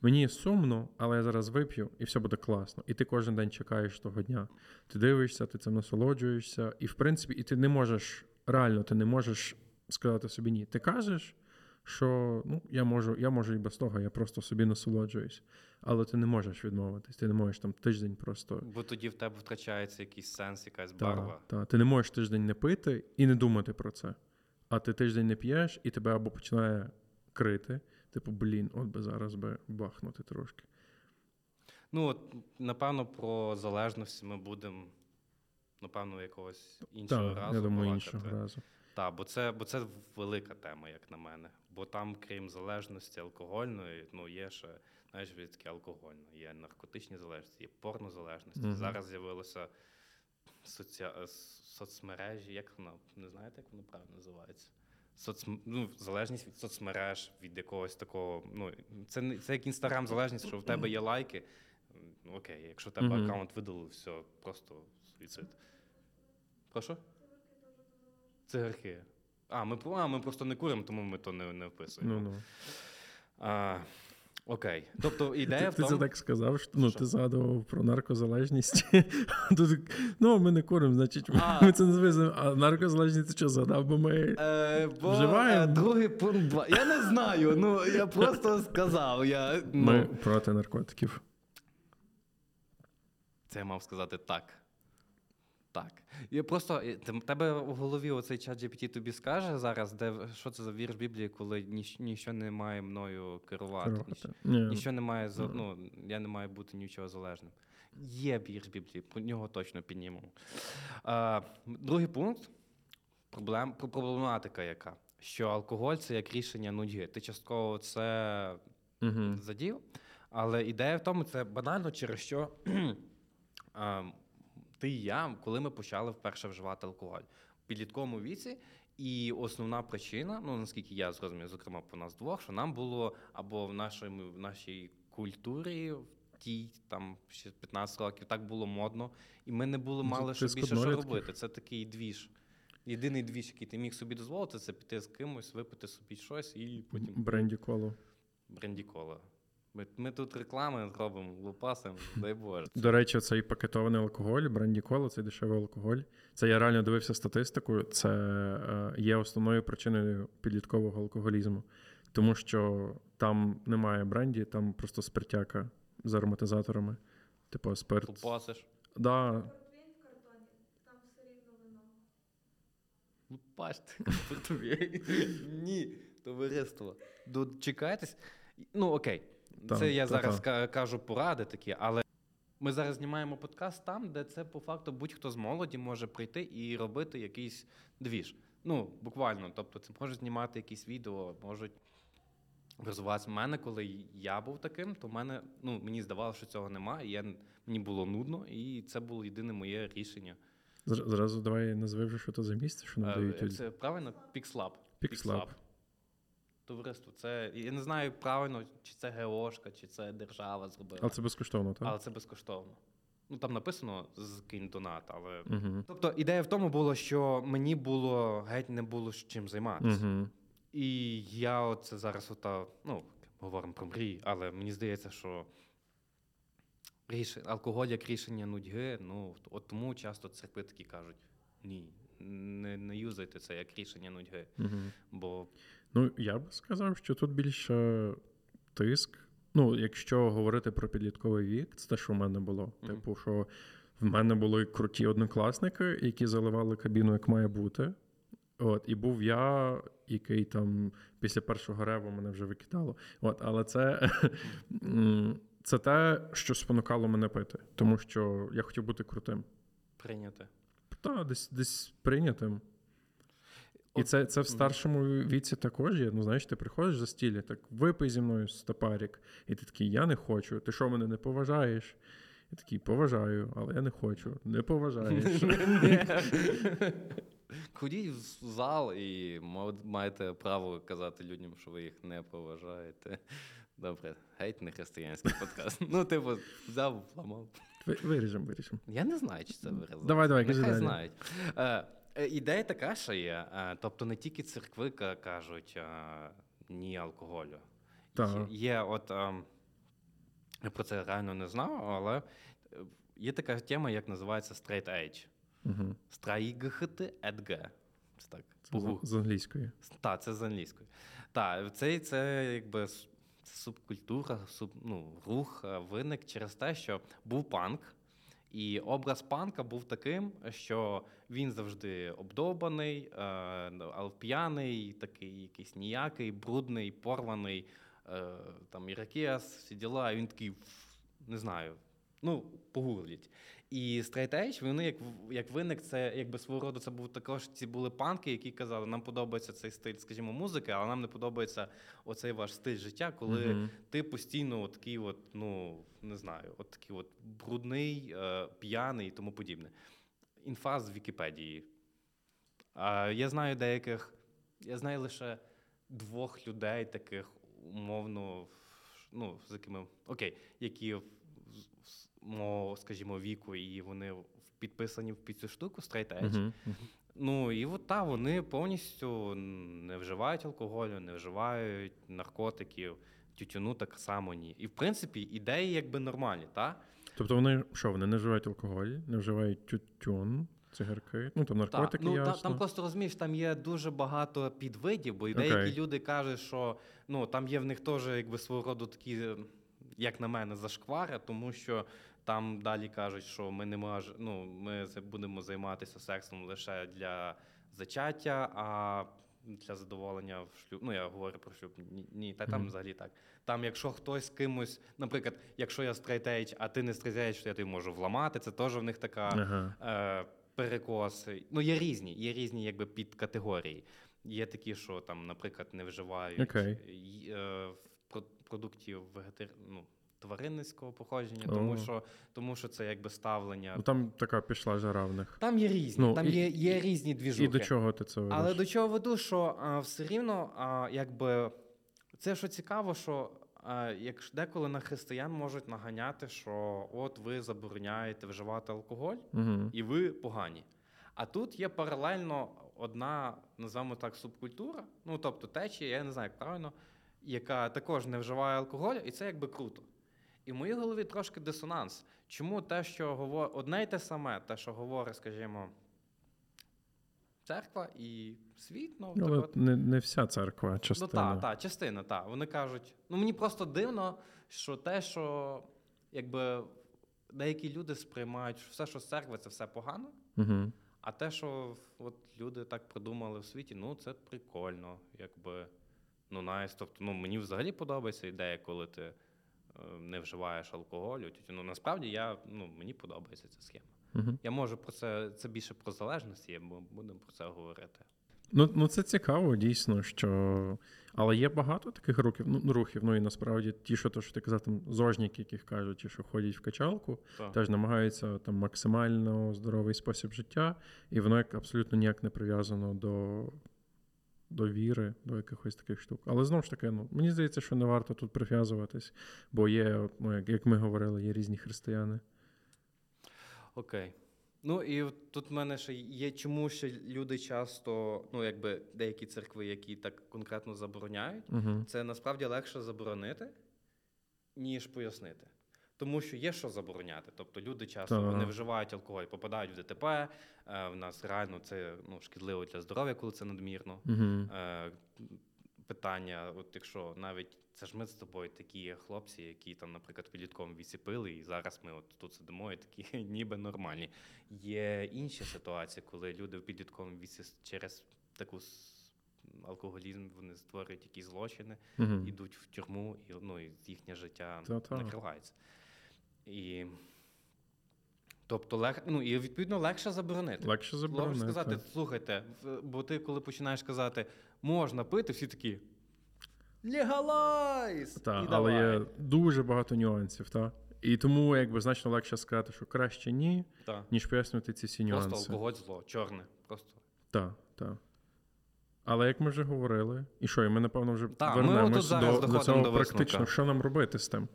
мені сумно, але я зараз вип'ю, і все буде класно. І ти кожен день чекаєш того дня. Ти дивишся, ти цим насолоджуєшся, і в принципі, і ти не можеш, реально, ти не можеш сказати собі ні. Ти кажеш, що ну, я можу, я можу і без того, я просто собі насолоджуюсь. Але ти не можеш відмовитись, ти не можеш там тиждень просто. Бо тоді в тебе втрачається якийсь сенс, якась Та, барва. та. Ти не можеш тиждень не пити і не думати про це. А ти тиждень не п'єш, і тебе або починає крити. Типу, блін, от би зараз би бахнути трошки. Ну, от, напевно, про залежності ми будемо, напевно, якогось іншого Так, разу. я думаю, іншого разу. Так, бо це, бо це велика тема, як на мене. Бо там, крім залежності алкогольної, ну є ще, знаєш, таке алкогольне, є наркотичні залежності, є порнозалежності. Мгм. Зараз з'явилося соці... соцмережі, як воно, не знаєте, як воно правильно називається? Соц... Ну, залежність від соцмереж, від якогось такого. Ну, це, не- це як інстаграм залежність, що в тебе є лайки. Окей, якщо в тебе Мгм. аккаунт видалили, все, просто суїцид. Прошу? Цигарки. А, ми, а, ми просто не куримо, тому ми то не, не вписуємо. Ну, ну. А, окей. Тобто ідея Ти, в ти це так сказав, що ну, Що? ти згадував про наркозалежність. Ну, ми не куримо, значить, А. ми це не звеземо. А наркозалежність ти що згадав, бо ми. Е, бо, Вживаємо? е, другий пункт. Я не знаю. Ну я просто сказав. Я, ну, Ми проти наркотиків. Це я мав сказати так. Так. Я просто тебе в голові оцей чат GPT тобі скаже зараз, де що це за вірш Біблії, коли ніч, ніщо не має мною керувати. Керувати. Ні. Ніщо не має Ну. я не маю бути нічого залежним. Є вірш Біблії, по нього точно піднімемо. А, другий пункт проблем, про- проблематика яка? Що алкоголь це як рішення нудьги. Ти частково це Мгм. задів. Але ідея в тому, це банально через що а, ти і я, коли ми почали вперше вживати алкоголь в підлітковому віці, І основна причина, ну наскільки я зрозумів, зокрема по нас двох, що нам було або в нашому в нашій культурі, в тій там ще 15 років, так було модно, і ми не були Це мали що більше що робити. Це такий двіж. Єдиний двіж, який ти міг собі дозволити, це піти з кимось, випити собі щось і потім Бренді коло. бренді кола. Ми, ми тут реклами робимо, лупасимо, дай Боже. До речі, цей пакетований алкоголь, бренді кола, цей дешевий алкоголь. Це я реально дивився статистику. Це е, є основною причиною підліткового алкоголізму, тому що там немає бренді, там просто спиртяка з ароматизаторами. Типу спирт. Лупасиш. Да, портвей. Ні, товариство. Дочекайтесь. Ну, окей. Та, це я та, зараз та. кажу поради такі, але ми зараз знімаємо подкаст там, де це по факту будь-хто з молоді може прийти і робити якийсь двіж. Ну, буквально. Тобто, це можуть знімати якісь відео, можуть розвиватися. У мене, коли я був таким, то в мене, ну, мені здавалося, що цього немає. І я, мені було нудно, і це було єдине моє рішення. Зразу давай назви вже, що це за місце, що нам Е, дають. Це правильно? Пікслаб. Пікслаб. Товариство. Це я не знаю правильно, чи це ГОшка, чи це держава зробила. Але це безкоштовно, так? Але це безкоштовно. Ну там написано скинь донат, але. Угу. Тобто ідея в тому була, що мені було геть не було з чим займатися. Угу. І я оце зараз ота, ну, говоримо про мрії, але мені здається, що ріш... алкоголь як рішення нудьги, ну от тому часто церкви такі кажуть: ні, не, не юзайте це як рішення нудьги. Угу. Бо Ну, я б сказав, що тут більше тиск. Ну, якщо говорити про підлітковий вік, це те, що в мене було. Мгм. Типу, що в мене були круті однокласники, які заливали кабіну, як має бути. От, і був я, який там після першого реву мене вже викидало. От, але це, це те, що спонукало мене пити, тому що я хотів бути крутим. прийняти. Та, десь, десь прийнятим. І це, це в старшому віці також є. Ну, знаєш, ти приходиш за стілі, так випий зі мною стопарік. І ти такий, я не хочу. Ти що мене не поважаєш? Я такий, поважаю, але я не хочу. Не поважаєш. Ходіть в зал і маєте право казати людям, що ви їх не поважаєте. Добре, геть не християнський подкаст. Ну, типу, взяв, ламав. Ви- Виріжемо, виріжемо. Я не знаю, чи це виразилося. Давай, давай, кажи Нехай далі. знають. Е, ідея така, що є. Е, тобто не тільки церкви кажуть е, ні алкоголю. Так. Є, от. е, я про це реально не знав, але є така тема, як називається straight edge. Угу. Страйгхт. Це так. Це з, з англійської. так, це з англійської. Так, це, це якби субкультура, суб, ну, рух виник через те, що був панк, і образ панка був таким, що він завжди обдобаний, е, але п'яний, такий якийсь ніякий, брудний, порваний, е, там іракес, всі діла. І він такий, не знаю, ну, погугліть. І Edge, вони як, як виник, це якби свого роду це був також ці були панки, які казали, нам подобається цей стиль, скажімо, музики, але нам не подобається оцей ваш стиль життя, коли Мгм. ти постійно от такий, от, ну не знаю, от такий от брудний, е, п'яний і тому подібне. Інфа з Вікіпедії. А я знаю деяких, я знаю лише двох людей, таких умовно, ну, з якими, окей, які мого, скажімо, віку, і вони підписані в цю штуку Straight Edge. Угу. Ну і от та вони повністю не вживають алкоголю, не вживають наркотиків, тютюну так само ні. І в принципі ідеї якби нормальні, та? Тобто вони що, вони не вживають алкоголь, не вживають тютюн, цигарки, ну там наркотики, ну, ясно. там просто розумієш, там є дуже багато підвидів, бо і деякі люди кажуть, що ну там є в них теж якби свого роду такі, як на мене, зашквари, тому що там далі кажуть, що ми не мож, ну, ми будемо займатися сексом лише для зачаття, а для задоволення в шлюб. Ну, я говорю про шлюб. Ні, ні та там взагалі так. Там, якщо хтось з кимось, наприклад, якщо я straight а ти не straight то я тобі можу вламати. Це теж в них така Ага. е, перекоси. Ну, є різні, є різні якби підкатегорії. Є такі, що там, наприклад, не вживають й- е, продуктів вегетар... ну, тваринницького походження, О. тому що, тому що це якби ставлення. Ну там така пішла жара в них. Там є різні, Ну, там і- є, є різні двіжухи. І до чого ти це ведеш? Але до чого веду, що а, все рівно, а, якби це що цікаво, що а, як деколи на християн можуть наганяти, що от ви забороняєте вживати алкоголь, Угу. і ви погані. А тут є паралельно одна, називаємо так, субкультура, ну тобто течія, я не знаю, як правильно, яка також не вживає алкоголь, і це якби круто. І в моїй голові трошки дисонанс. Чому те, що говорить одне й те саме, те, що говорить, скажімо, церква і світ, ну, так от, не, не вся церква, Ну частина. так, так, частина, так. Вони кажуть, ну мені просто дивно, що те, що якби деякі люди сприймають, що все, що з церкви, це все погано. Угу. А те, що от люди так придумали в світі, ну це прикольно, якби ну найс. Тобто, ну мені взагалі подобається ідея, коли ти не вживаєш алкоголю. Ну насправді я ну мені подобається ця схема. Угу. Я можу про це це більше про залежності, бо будемо про це говорити. Ну, ну це цікаво, дійсно, що. Але є багато таких рухів, ну, рухів. Ну і насправді ті, що то, що ти казав, там зожніки, яких кажуть, ті, що ходять в качалку, Так. теж намагаються там максимально здоровий спосіб життя, і воно як абсолютно ніяк не прив'язано до, до віри, до якихось таких штук. Але знову ж таки, ну мені здається, що не варто тут прив'язуватись, бо є, от, ну, як, ми говорили, є різні християни. Окей. Ну і тут в мене ще є, чому ще люди часто, ну якби деякі церкви, які так конкретно забороняють, Угу. це насправді легше заборонити, ніж пояснити. Тому що є що забороняти. Тобто люди часто Так. вони вживають алкоголь, попадають в ДТП. Е, в нас реально це ну, шкідливо для здоров'я, коли це надмірно. Угу. Е, питання, от якщо навіть це ж ми з тобою такі хлопці, які там, наприклад, в підлітковому віці пили, і зараз ми от тут сидимо і такі ніби нормальні. Є інші ситуації, коли люди в підлітковому віці через таку алкоголізм вони створюють якісь злочини, Угу. ідуть в тюрму, і ну, і їхнє життя накривається. І тобто, лег... ну, і відповідно легше заборонити. Легше заборонити. Можеш сказати, слухайте, бо ти, коли починаєш казати, можна пити, всі такі. Легалайз! Та, І але давай. є дуже багато нюансів, та? І тому якби значно легше сказати, що краще ні, Та. ніж пояснювати ці всі нюанси. Просто алкоголь зло, чорне. Просто. Так, так. Але як ми вже говорили, і що, і ми, напевно, вже Та, ми вернемось отут зараз до, до цього до практично, що нам робити з тим.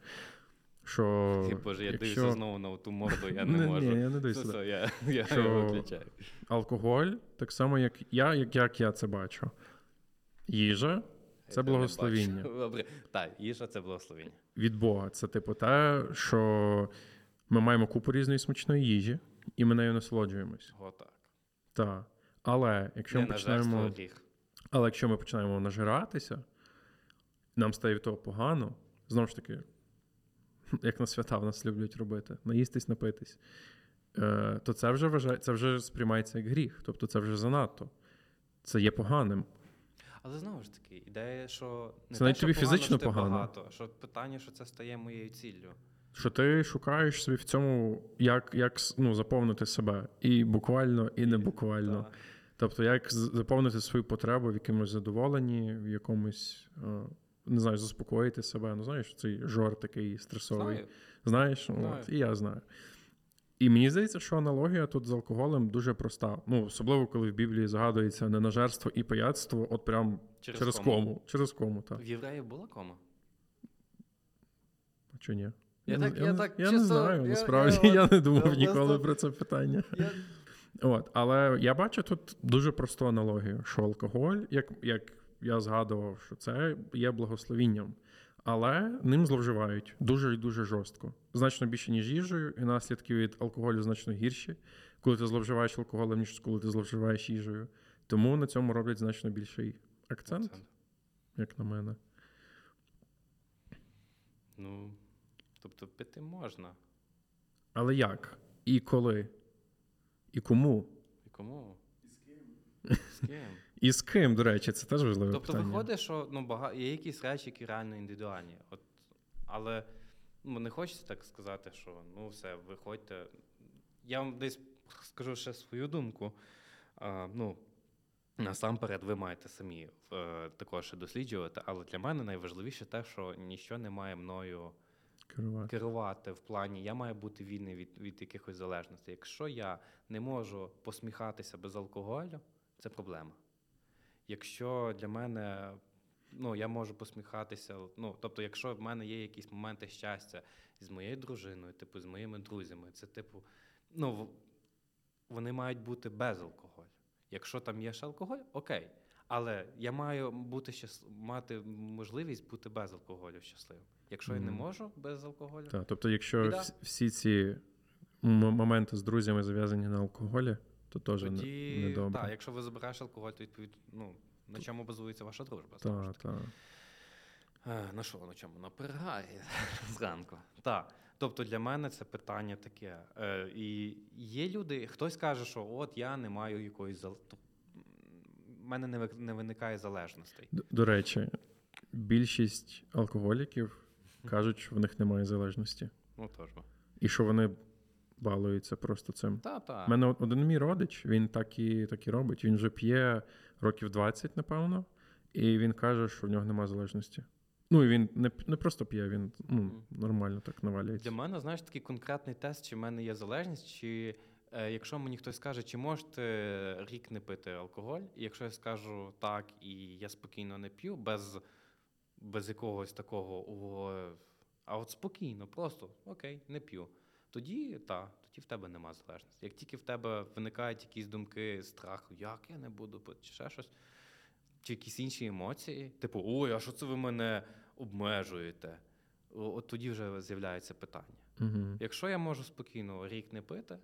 Що, Ти, Боже, я якщо дивлюся знову на ту морду, я не можу. ні, я не дивлюся Все, я, я Що- його виключаю. алкоголь, так само, як я, як, як я це бачу. Їжа це не благословіння. Добре. Так, їжа це благословіння. від Бога. Це типу те, що ми маємо купу різної смачної їжі, і ми нею насолоджуємось. Отак. Так. Але якщо Не ми починаємо. Але якщо ми починаємо нажиратися, нам стає від того погано, знову ж таки, як на свята в нас люблять робити, наїстись, напитись, е, то це вже вважає, це вже сприймається як гріх. Тобто це вже занадто. Це є поганим. Але знову ж таки, ідея, що не Це те, навіть що тобі погано, фізично що ти погано. багато, що питання, що це стає моєю ціллю. Що ти шукаєш собі в цьому, як, як ну, заповнити себе. І буквально, і не буквально. Тобто, як заповнити свою потребу в якомусь задоволенні, в якомусь, е, не знаю, заспокоїти себе. Ну, знаєш, цей жор такий стресовий. Знаю. Знаєш, Знаю. От, і я знаю. І мені здається, що аналогія тут з алкоголем дуже проста. Ну, особливо, коли в Біблії згадується ненажерство і пияцтво, от прям Через через, кому. кому. Через кому, так. В євреїв була кома? А чи ні? Я не- так- я не- так я не знаю, я- насправді я я, не думав я ніколи просто- про це питання. Я... От, але я бачу тут дуже просту аналогію, що алкоголь, як, як я згадував, що це є благословінням, але ним зловживають дуже і дуже жорстко. Значно більше, ніж їжею, і наслідки від алкоголю значно гірші, коли ти зловживаєш алкоголем, ніж коли ти зловживаєш їжею. Тому на цьому роблять значно більший акцент, Акцент. як на мене. Ну, тобто пити можна. Але як? І коли? І кому? І кому? І з ким? З ким? І з ким, до речі, це теж важливе Тобто питання. виходить, що ну, бага... є якісь речі, які реально індивідуальні. От, але ну, не хочеться так сказати, що ну все, виходьте. Я вам десь скажу ще свою думку. А, ну, насамперед, ви маєте самі е, також досліджувати, але для мене найважливіше те, що ніщо не має мною Керувати. керувати в плані, я маю бути вільний від, від якихось залежностей. Якщо я не можу посміхатися без алкоголю, це проблема. Якщо для мене ну, я можу посміхатися, ну, тобто, якщо в мене є якісь моменти щастя з моєю дружиною, типу, з моїми друзями, це типу, ну, вони мають бути без алкоголю. Якщо там є ще алкоголь, окей. Але я маю бути щас... мати можливість бути без алкоголю щасливим. Якщо я не можу без алкоголю, Так, тобто, якщо Біда. всі ці моменти з друзями зав'язані на алкоголі, то теж тоді не добре. так, якщо ви забираєш алкоголь, то відповідь, ну на чому базується ваша дружба? Так, так. Е, На що на чому? На перегарі зранку. Так. Тобто для мене це питання таке. Е, і є люди, хтось каже, що от я не маю якоїсь зал... в мене не, не виникає залежностей. Д- До речі, більшість алкоголіків кажуть, що в них немає залежності. Ну тож. І що вони балуються просто цим. Та, та. У мене один мій родич, він так і, так і робить. Він вже п'є років 20, напевно, і він каже, що в нього немає залежності. Ну, і він не, не просто п'є, він ну, нормально так навалюється. Для мене, знаєш, такий конкретний тест, чи в мене є залежність, чи е, якщо мені хтось скаже, чи можете рік не пити алкоголь, і якщо я скажу так, і я спокійно не п'ю, без, без якогось такого, «О, а от спокійно, просто окей, не п'ю. Тоді так, тоді в тебе нема залежності. Як тільки в тебе виникають якісь думки страху, як я не буду пити, чи ще щось, чи якісь інші емоції, типу, ой, а що це ви мене обмежуєте? От тоді вже з'являється питання. Угу. Якщо я можу спокійно рік не пити,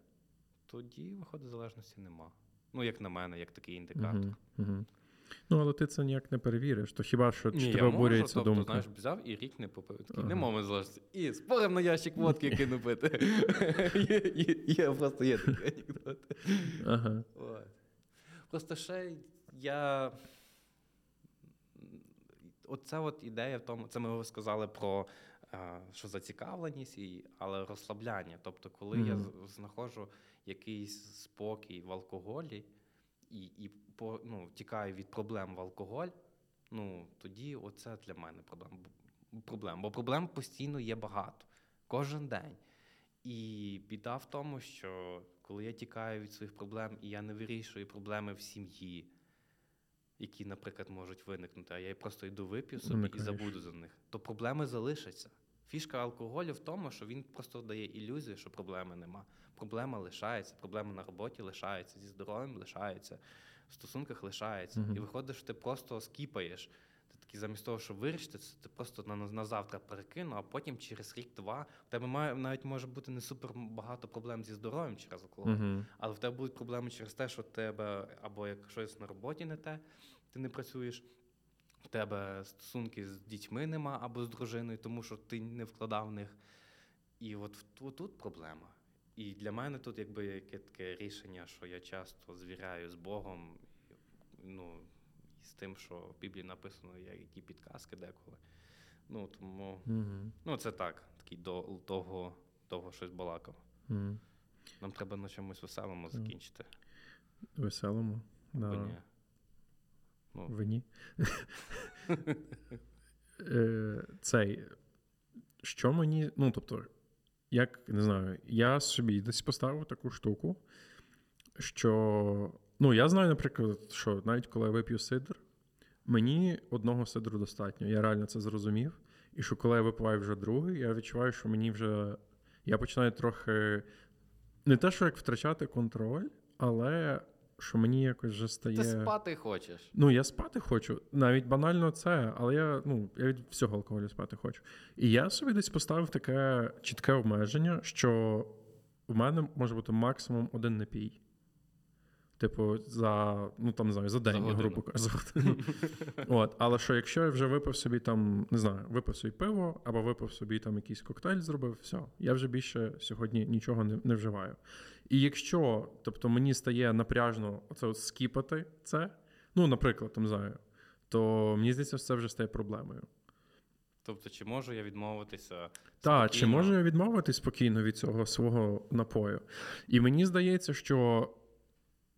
тоді, виходить, залежності нема. Ну, як на мене, як такий індикатор. Угу. Угу. Ну, але ти це ніяк не перевіриш. То хіба що чи Ні, тебе я можу, тобто, думка? знаєш, взяв і рік не попив. Такий, Ага. нема мене залежності. І спорим на ящик водки кину пити. є, просто є такий анекдот. Ага. Просто ще я. Оця от ідея в тому, це ми сказали про е, що зацікавленість, і, але розслабляння. Тобто, коли я знаходжу якийсь спокій в алкоголі і, і по, ну, тікаю від проблем в алкоголь, ну тоді оце для мене проблем. проблем. Бо проблем постійно є багато, кожен день. І біда в тому, що коли я тікаю від своїх проблем і я не вирішую проблеми в сім'ї, які, наприклад, можуть виникнути, а я просто йду вип'ю собі Уникаєш. і забуду за них, то проблеми залишаться. Фішка алкоголю в тому, що він просто дає ілюзію, що проблеми нема. Проблема лишається, проблема на роботі лишається, зі здоров'ям лишається, в стосунках лишається. Мгм. І виходиш, ти просто скіпаєш. Ти такий, замість того, щоб вирішити це, ти просто на, на завтра перекину, а потім через рік-два в тебе має навіть може бути не супер багато проблем зі здоров'ям через алкоголь. Угу. Але в тебе будуть проблеми через те, що тебе або як щось на роботі не те, ти не працюєш, в тебе стосунки з дітьми нема або з дружиною, тому що ти не вкладав в них. І от тут проблема. І для мене тут якби яке таке рішення, що я часто звіряю з Богом, ну, і з тим, що в Біблії написано, які підказки деколи. Ну, тому, Угу. ну, це так, такий до того, того щось балакав. Угу. Нам треба на чомусь веселому закінчити. Веселому. Да. ні. Ну, Вині. Е, Цей. Що мені. Ну, тобто, як не знаю, я собі десь поставив таку штуку, що. Ну, я знаю, наприклад, що навіть коли я вип'ю сидр, мені одного сидру достатньо. Я реально це зрозумів. І що коли я випиваю вже другий, я відчуваю, що мені вже. Я починаю трохи. Не те, що як втрачати контроль, але що мені якось вже стає. Ти спати хочеш. Ну, я спати хочу. Навіть банально це, але я, ну, я від всього алкоголю спати хочу. І я собі десь поставив таке чітке обмеження, що в мене може бути максимум один напій. Типу, за, ну там не знаю, за день, годину. грубо кажучи. От, але що, якщо я вже випив собі там, не знаю, випив собі пиво, або випив собі там якийсь коктейль зробив, все, я вже більше сьогодні нічого не, не вживаю. І якщо, тобто, мені стає напряжно це скіпати це, ну, наприклад, там знаю, то мені здається, це вже стає проблемою. Тобто, чи можу я відмовитися? Так, чи можу я відмовитись спокійно від цього свого напою? І мені здається, що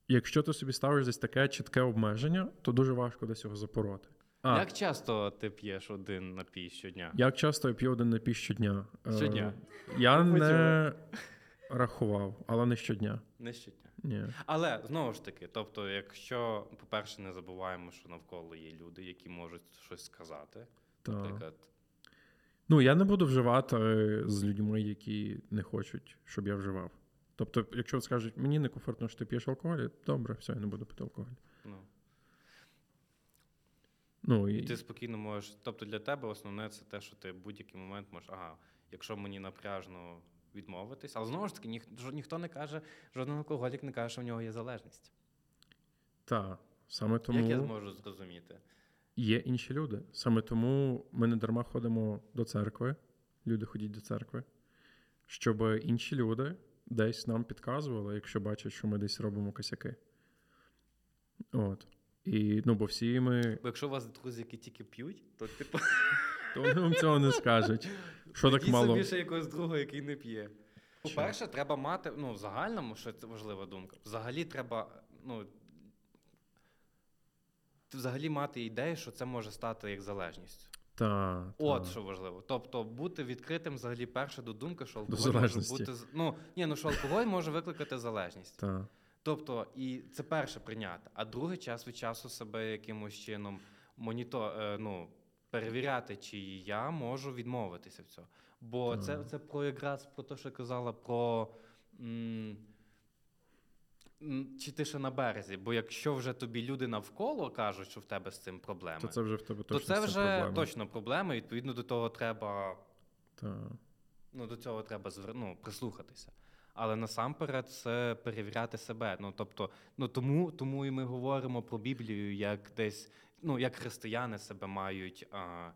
якщо ти собі ставиш десь таке чітке обмеження, то дуже важко десь його запороти. А, Як часто ти п'єш один напій щодня? як часто я п'ю один напій щодня? Е, Щодня. Я не рахував, але не щодня. Не щодня. Ні. Але знову ж таки, тобто, якщо, по-перше, не забуваємо, що навколо є люди, які можуть щось сказати. Та. Наприклад, Ну, я не буду вживати з людьми, які не хочуть, щоб я вживав. Тобто, якщо скажуть, мені некомфортно, що ти п'єш алкоголь, добре, все, я не буду пити алкоголь. ну, Ну, і... ти спокійно можеш. Тобто для тебе основне це те, що ти в будь-який момент можеш, ага, якщо мені напряжно відмовитись, але знову ж таки, ніх, ніхто не каже, жоден алкоголік не каже, що в нього є залежність. Та, саме тому Як я зможу зрозуміти? є інші люди. Саме тому ми не дарма ходимо до церкви. Люди ходять до церкви, щоб інші люди десь нам підказували, якщо бачать, що ми десь робимо косяки. От. І ну, бо всі ми. Бо якщо у вас друзі, які тільки п'ють, то типу То вони вам цього не скажуть. Що так мало. ще якогось друга, який не п'є. По-перше, треба мати, ну, в загальному, що це важлива думка. Взагалі треба, ну. Взагалі мати ідею, що це може стати як залежністю. Та, От та. що важливо. Тобто бути відкритим взагалі перше до думки, що алкоголь може бути. Ну, ні, ну що алкоголь може викликати залежність. Та. Тобто, і це перше прийняти, а другий час від часу себе якимось чином моніто, е, ну, перевіряти, чи я можу відмовитися в цього. Бо це, це про якраз про те, що я казала, про м, чи ти ще на березі. Бо якщо вже тобі люди навколо кажуть, що в тебе з цим проблеми, То це вже в тебе точно це це вже проблема. точно проблема. і, Відповідно до того треба Та. Ну, до цього треба звер... ну, прислухатися. Але насамперед це перевіряти себе. Ну, тобто, ну тому, тому і ми говоримо про Біблію, як десь, ну, як християни себе мають а,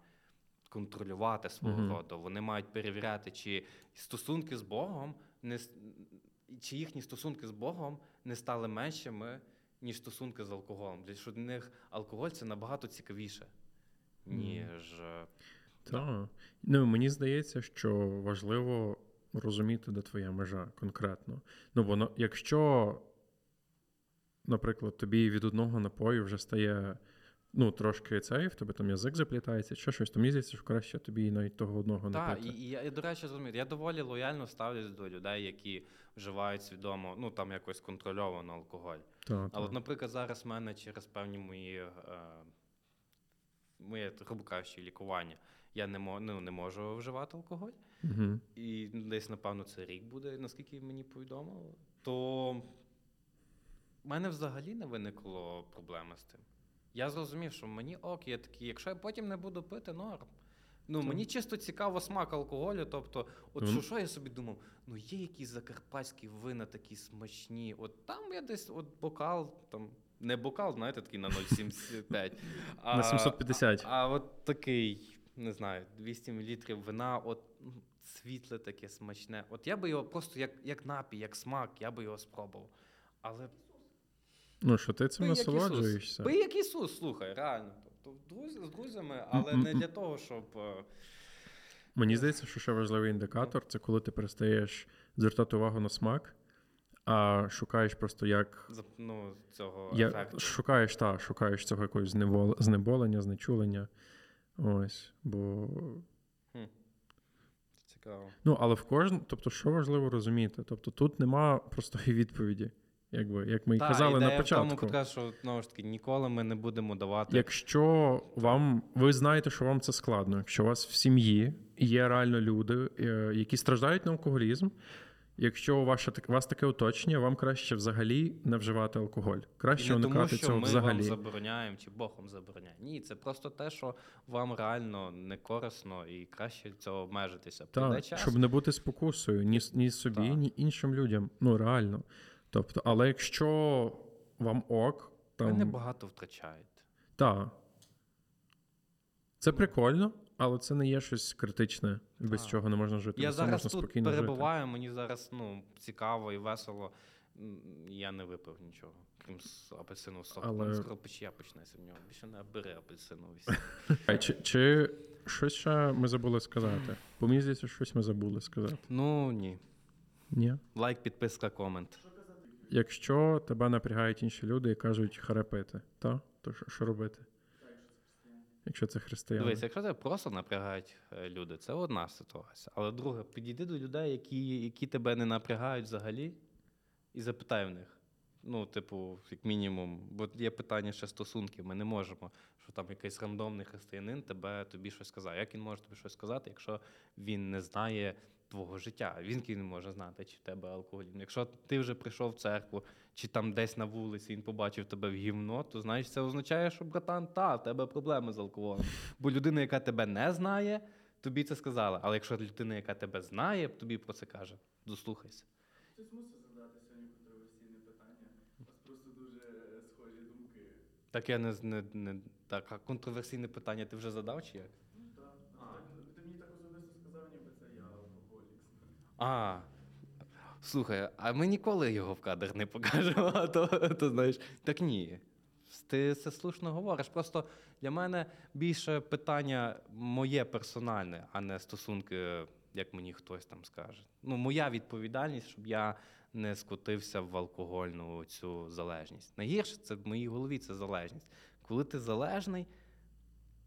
контролювати свого Мгм. роду. Вони мають перевіряти, чи стосунки з Богом не чи їхні стосунки з Богом не стали меншими, ніж стосунки з алкоголем. Для що для них алкоголь це набагато цікавіше, ніж. е, Та. Ну, мені здається, що важливо розуміти, де твоя межа конкретно. Ну, бо якщо, наприклад, тобі від одного напою вже стає ну, трошки цей, в тебе там язик заплітається, чи щось, то мені здається, що краще тобі навіть того одного не Так, і, і і, до речі, розумію, я доволі лояльно ставлюсь до людей, які вживають свідомо, ну там якось контрольовано алкоголь. Та, А та. наприклад, зараз в мене через певні мої, е, моє, грубо кажучи, лікування, я не, мо, ну, не можу вживати алкоголь. Угу. І десь, напевно, це рік буде, наскільки мені повідомили, то в мене взагалі не виникло проблеми з тим. Я зрозумів, що мені ок, я такий, якщо я потім не буду пити, норм. Ну, мені чисто цікаво смак алкоголю. Тобто, от Мгм. що, що я собі думав, ну є якісь закарпатські вина такі смачні. От там я десь от бокал, там не бокал, знаєте, такий на 0,75. а, На 750. А, а от такий, не знаю, 200 мл вина, от ну, світле таке смачне. От я би його просто як, як напій, як смак, я би його спробував. Але Ну, що ти цим насолоджуєшся. Пий як Ісус, слухай, реально. Тобто друзі, з друзями, але не для того, щоб. е, Мені здається, що ще важливий індикатор це коли ти перестаєш звертати увагу на смак, а шукаєш просто як. Ну, цього Я, ефекту. шукаєш, та, шукаєш цього якогось зневол- знеболення, знечулення. Ось. Бо. Цікаво. Ну, але в кожному, тобто, що важливо розуміти? Тобто тут нема простої відповіді, якби, як ми і Та, казали ідея на в тому початку. що знову ж таки ніколи ми не будемо давати. Якщо вам ви знаєте, що вам це складно, якщо у вас в сім'ї є реально люди, е, які страждають на алкоголізм, якщо у у вас таке оточення, вам краще взагалі не вживати алкоголь. Краще не тому, що ми взагалі. вам забороняємо чи Бог вам забороняє. Ні, це просто те, що вам реально не корисно і краще цього обмежитися. Прийде Так, час. щоб не бути спокусою ні, ні собі, Так. ні іншим людям. Ну реально. Тобто, але якщо вам ок, Ви там небагато втрачаєте. так. Це прикольно, але це не є щось критичне, без Так. чого не можна жити. Я без зараз можна тут спокійно жити. мені зараз ну, цікаво і весело. Я не випив нічого, крім апельсинового соку. Але-. Скоро печія почнеться в нього. Більше не бери апельсиновий сік. Чи, чи щось ще ми забули сказати? Бо мені здається, щось ми забули сказати. Ну ні. Ні. Лайк, підписка, комент. Якщо тебе напрягають інші люди і кажуть харе пити, то, то що, що робити? якщо це християни. Дивись, якщо тебе просто напрягають е, люди, це одна ситуація. Але друге, підійди до людей, які, які тебе не напрягають взагалі, і запитай в них. Ну, типу, як мінімум, бо є питання ще стосунків. Ми не можемо, що там якийсь рандомний християнин тебе тобі щось сказав. Як він може тобі щось сказати, якщо він не знає твого життя? Він не може знати, чи в тебе алкоголізм. Якщо ти вже прийшов в церкву, чи там десь на вулиці він побачив тебе в гівно, то знаєш, це означає, що братан, та, в тебе проблеми з алкоголем. Бо людина, яка тебе не знає, тобі це сказала. Але якщо людина, яка тебе знає, тобі про це каже, дослухайся. Хтось мусив задати сьогодні контроверсійне питання. У вас просто дуже е, схожі думки. Так я не, не, не так, а контроверсійне питання ти вже задав чи як? Ну так. Ти мені так особисто сказав, ніби це я алкоголік. А. Слухай, а ми ніколи його в кадр не покажемо, а то, то знаєш. Так ні. Ти це слушно говориш. Просто для мене більше питання моє персональне, а не стосунки, як мені хтось там скаже. Ну, моя відповідальність, щоб я не скотився в алкогольну цю залежність. Найгірше це в моїй голові це залежність. Коли ти залежний,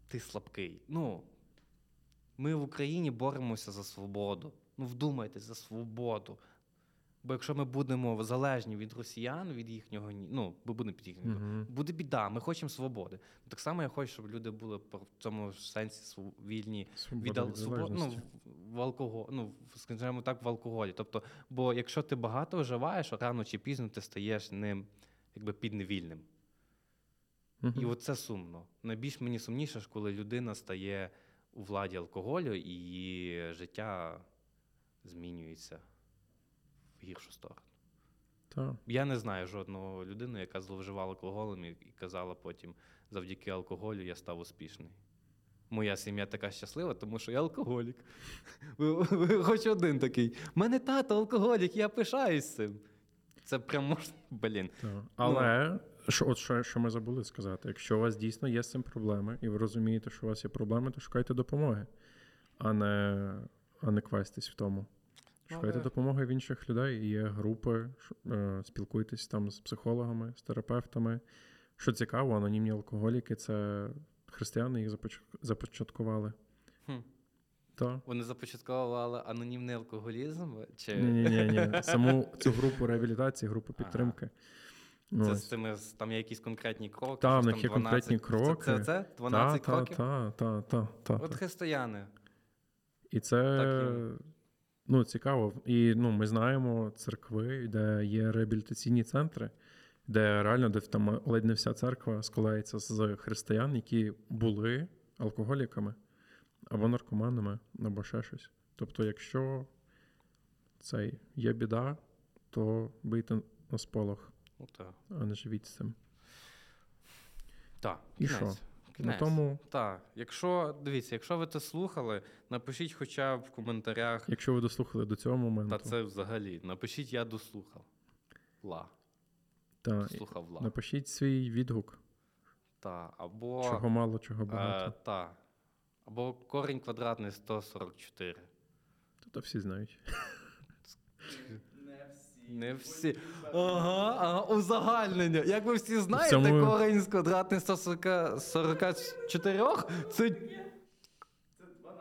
ти слабкий. Ну, ми в Україні боремося за свободу. Ну, вдумайтесь, за свободу. Бо якщо ми будемо залежні від росіян, від їхнього ну, ми будемо під їхнім, Мгм. буде біда, ми хочемо свободи. Так само я хочу, щоб люди були в цьому сенсі вільні від, від свобо- ну, в, в алкоголь, ну, скажімо так, в алкоголі. Тобто, бо якщо ти багато вживаєш, рано чи пізно ти стаєш ним якби підневільним. Мгм. І от це сумно. Найбільш мені сумніше, коли людина стає у владі алкоголю, і її життя змінюється в гіршу сторону. Та. Я не знаю жодного людини, яка зловживала алкоголем і, казала потім, завдяки алкоголю я став успішний. Моя сім'я така щаслива, тому що я алкоголік. Хоч один такий. Мене тато алкоголік, я пишаюсь цим. Це прям можна, блін. Та. Але що, от що, що ми забули сказати, якщо у вас дійсно є з цим проблеми, і ви розумієте, що у вас є проблеми, то шукайте допомоги, а не, а не квестись в тому. Шукайте допомоги в інших людей. Є групи, е, спілкуйтесь там з психологами, з терапевтами. Що цікаво, анонімні алкоголіки це християни їх започаткували. Хм. Та. Вони започаткували анонімний алкоголізм? Чи Ні, ні, ні. Саму цю групу реабілітації, групу Ага. підтримки. це Ось. з цими з- там є якісь конкретні кроки? Та, в них є конкретні кроки. Це, це, це 12 та, кроків? Та, та, та, та, От християни. І це Так ну, цікаво. І ну, ми знаємо церкви, де є реабілітаційні центри, де реально де там ледь не вся церква складається з християн, які були алкоголіками або наркоманами, або ще щось. Тобто, якщо цей є біда, то бийте на сполох, Ну, а не живіть з цим. Так, І кінець. На тому, Так, якщо дивіться, якщо ви це слухали, напишіть хоча б в коментарях. якщо ви дослухали до цього моменту, Та це взагалі. Напишіть, я дослухав. Ла. та, Дослухав ла. напишіть свій відгук, Та. Або. чого мало, чого е, багато. та. Або корінь квадратний 144. Та всі знають. Не всі. Ага, ага, узагальнення. Як ви всі знаєте, цьому- корінь з квадратний 144 це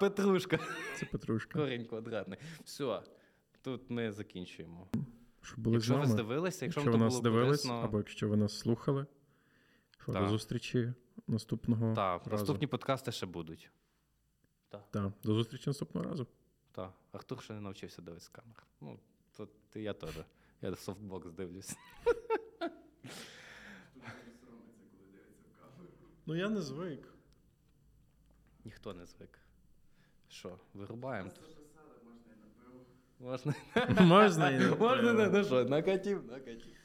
Петрушка. Це Петрушка. Корінь квадратний. Все. Тут ми закінчуємо. Щоб були Якщо з ви нами, здивилися, якщо, якщо вам ви то нас було дивились, корисно, або якщо ви нас слухали, що Так. до зустрічі наступного так, разу. наступні подкасти ще будуть. Так, Так, до зустрічі наступного разу. так. Артур ще не навчився дивитися камер. Ну, ти я теж. Я софтбокс дивлюсь. Ну я не звик. Ніхто не звик. Що, вирубаємо? можна і напив. Можна? Можна і не Можна, і ну що, накатів, накатів.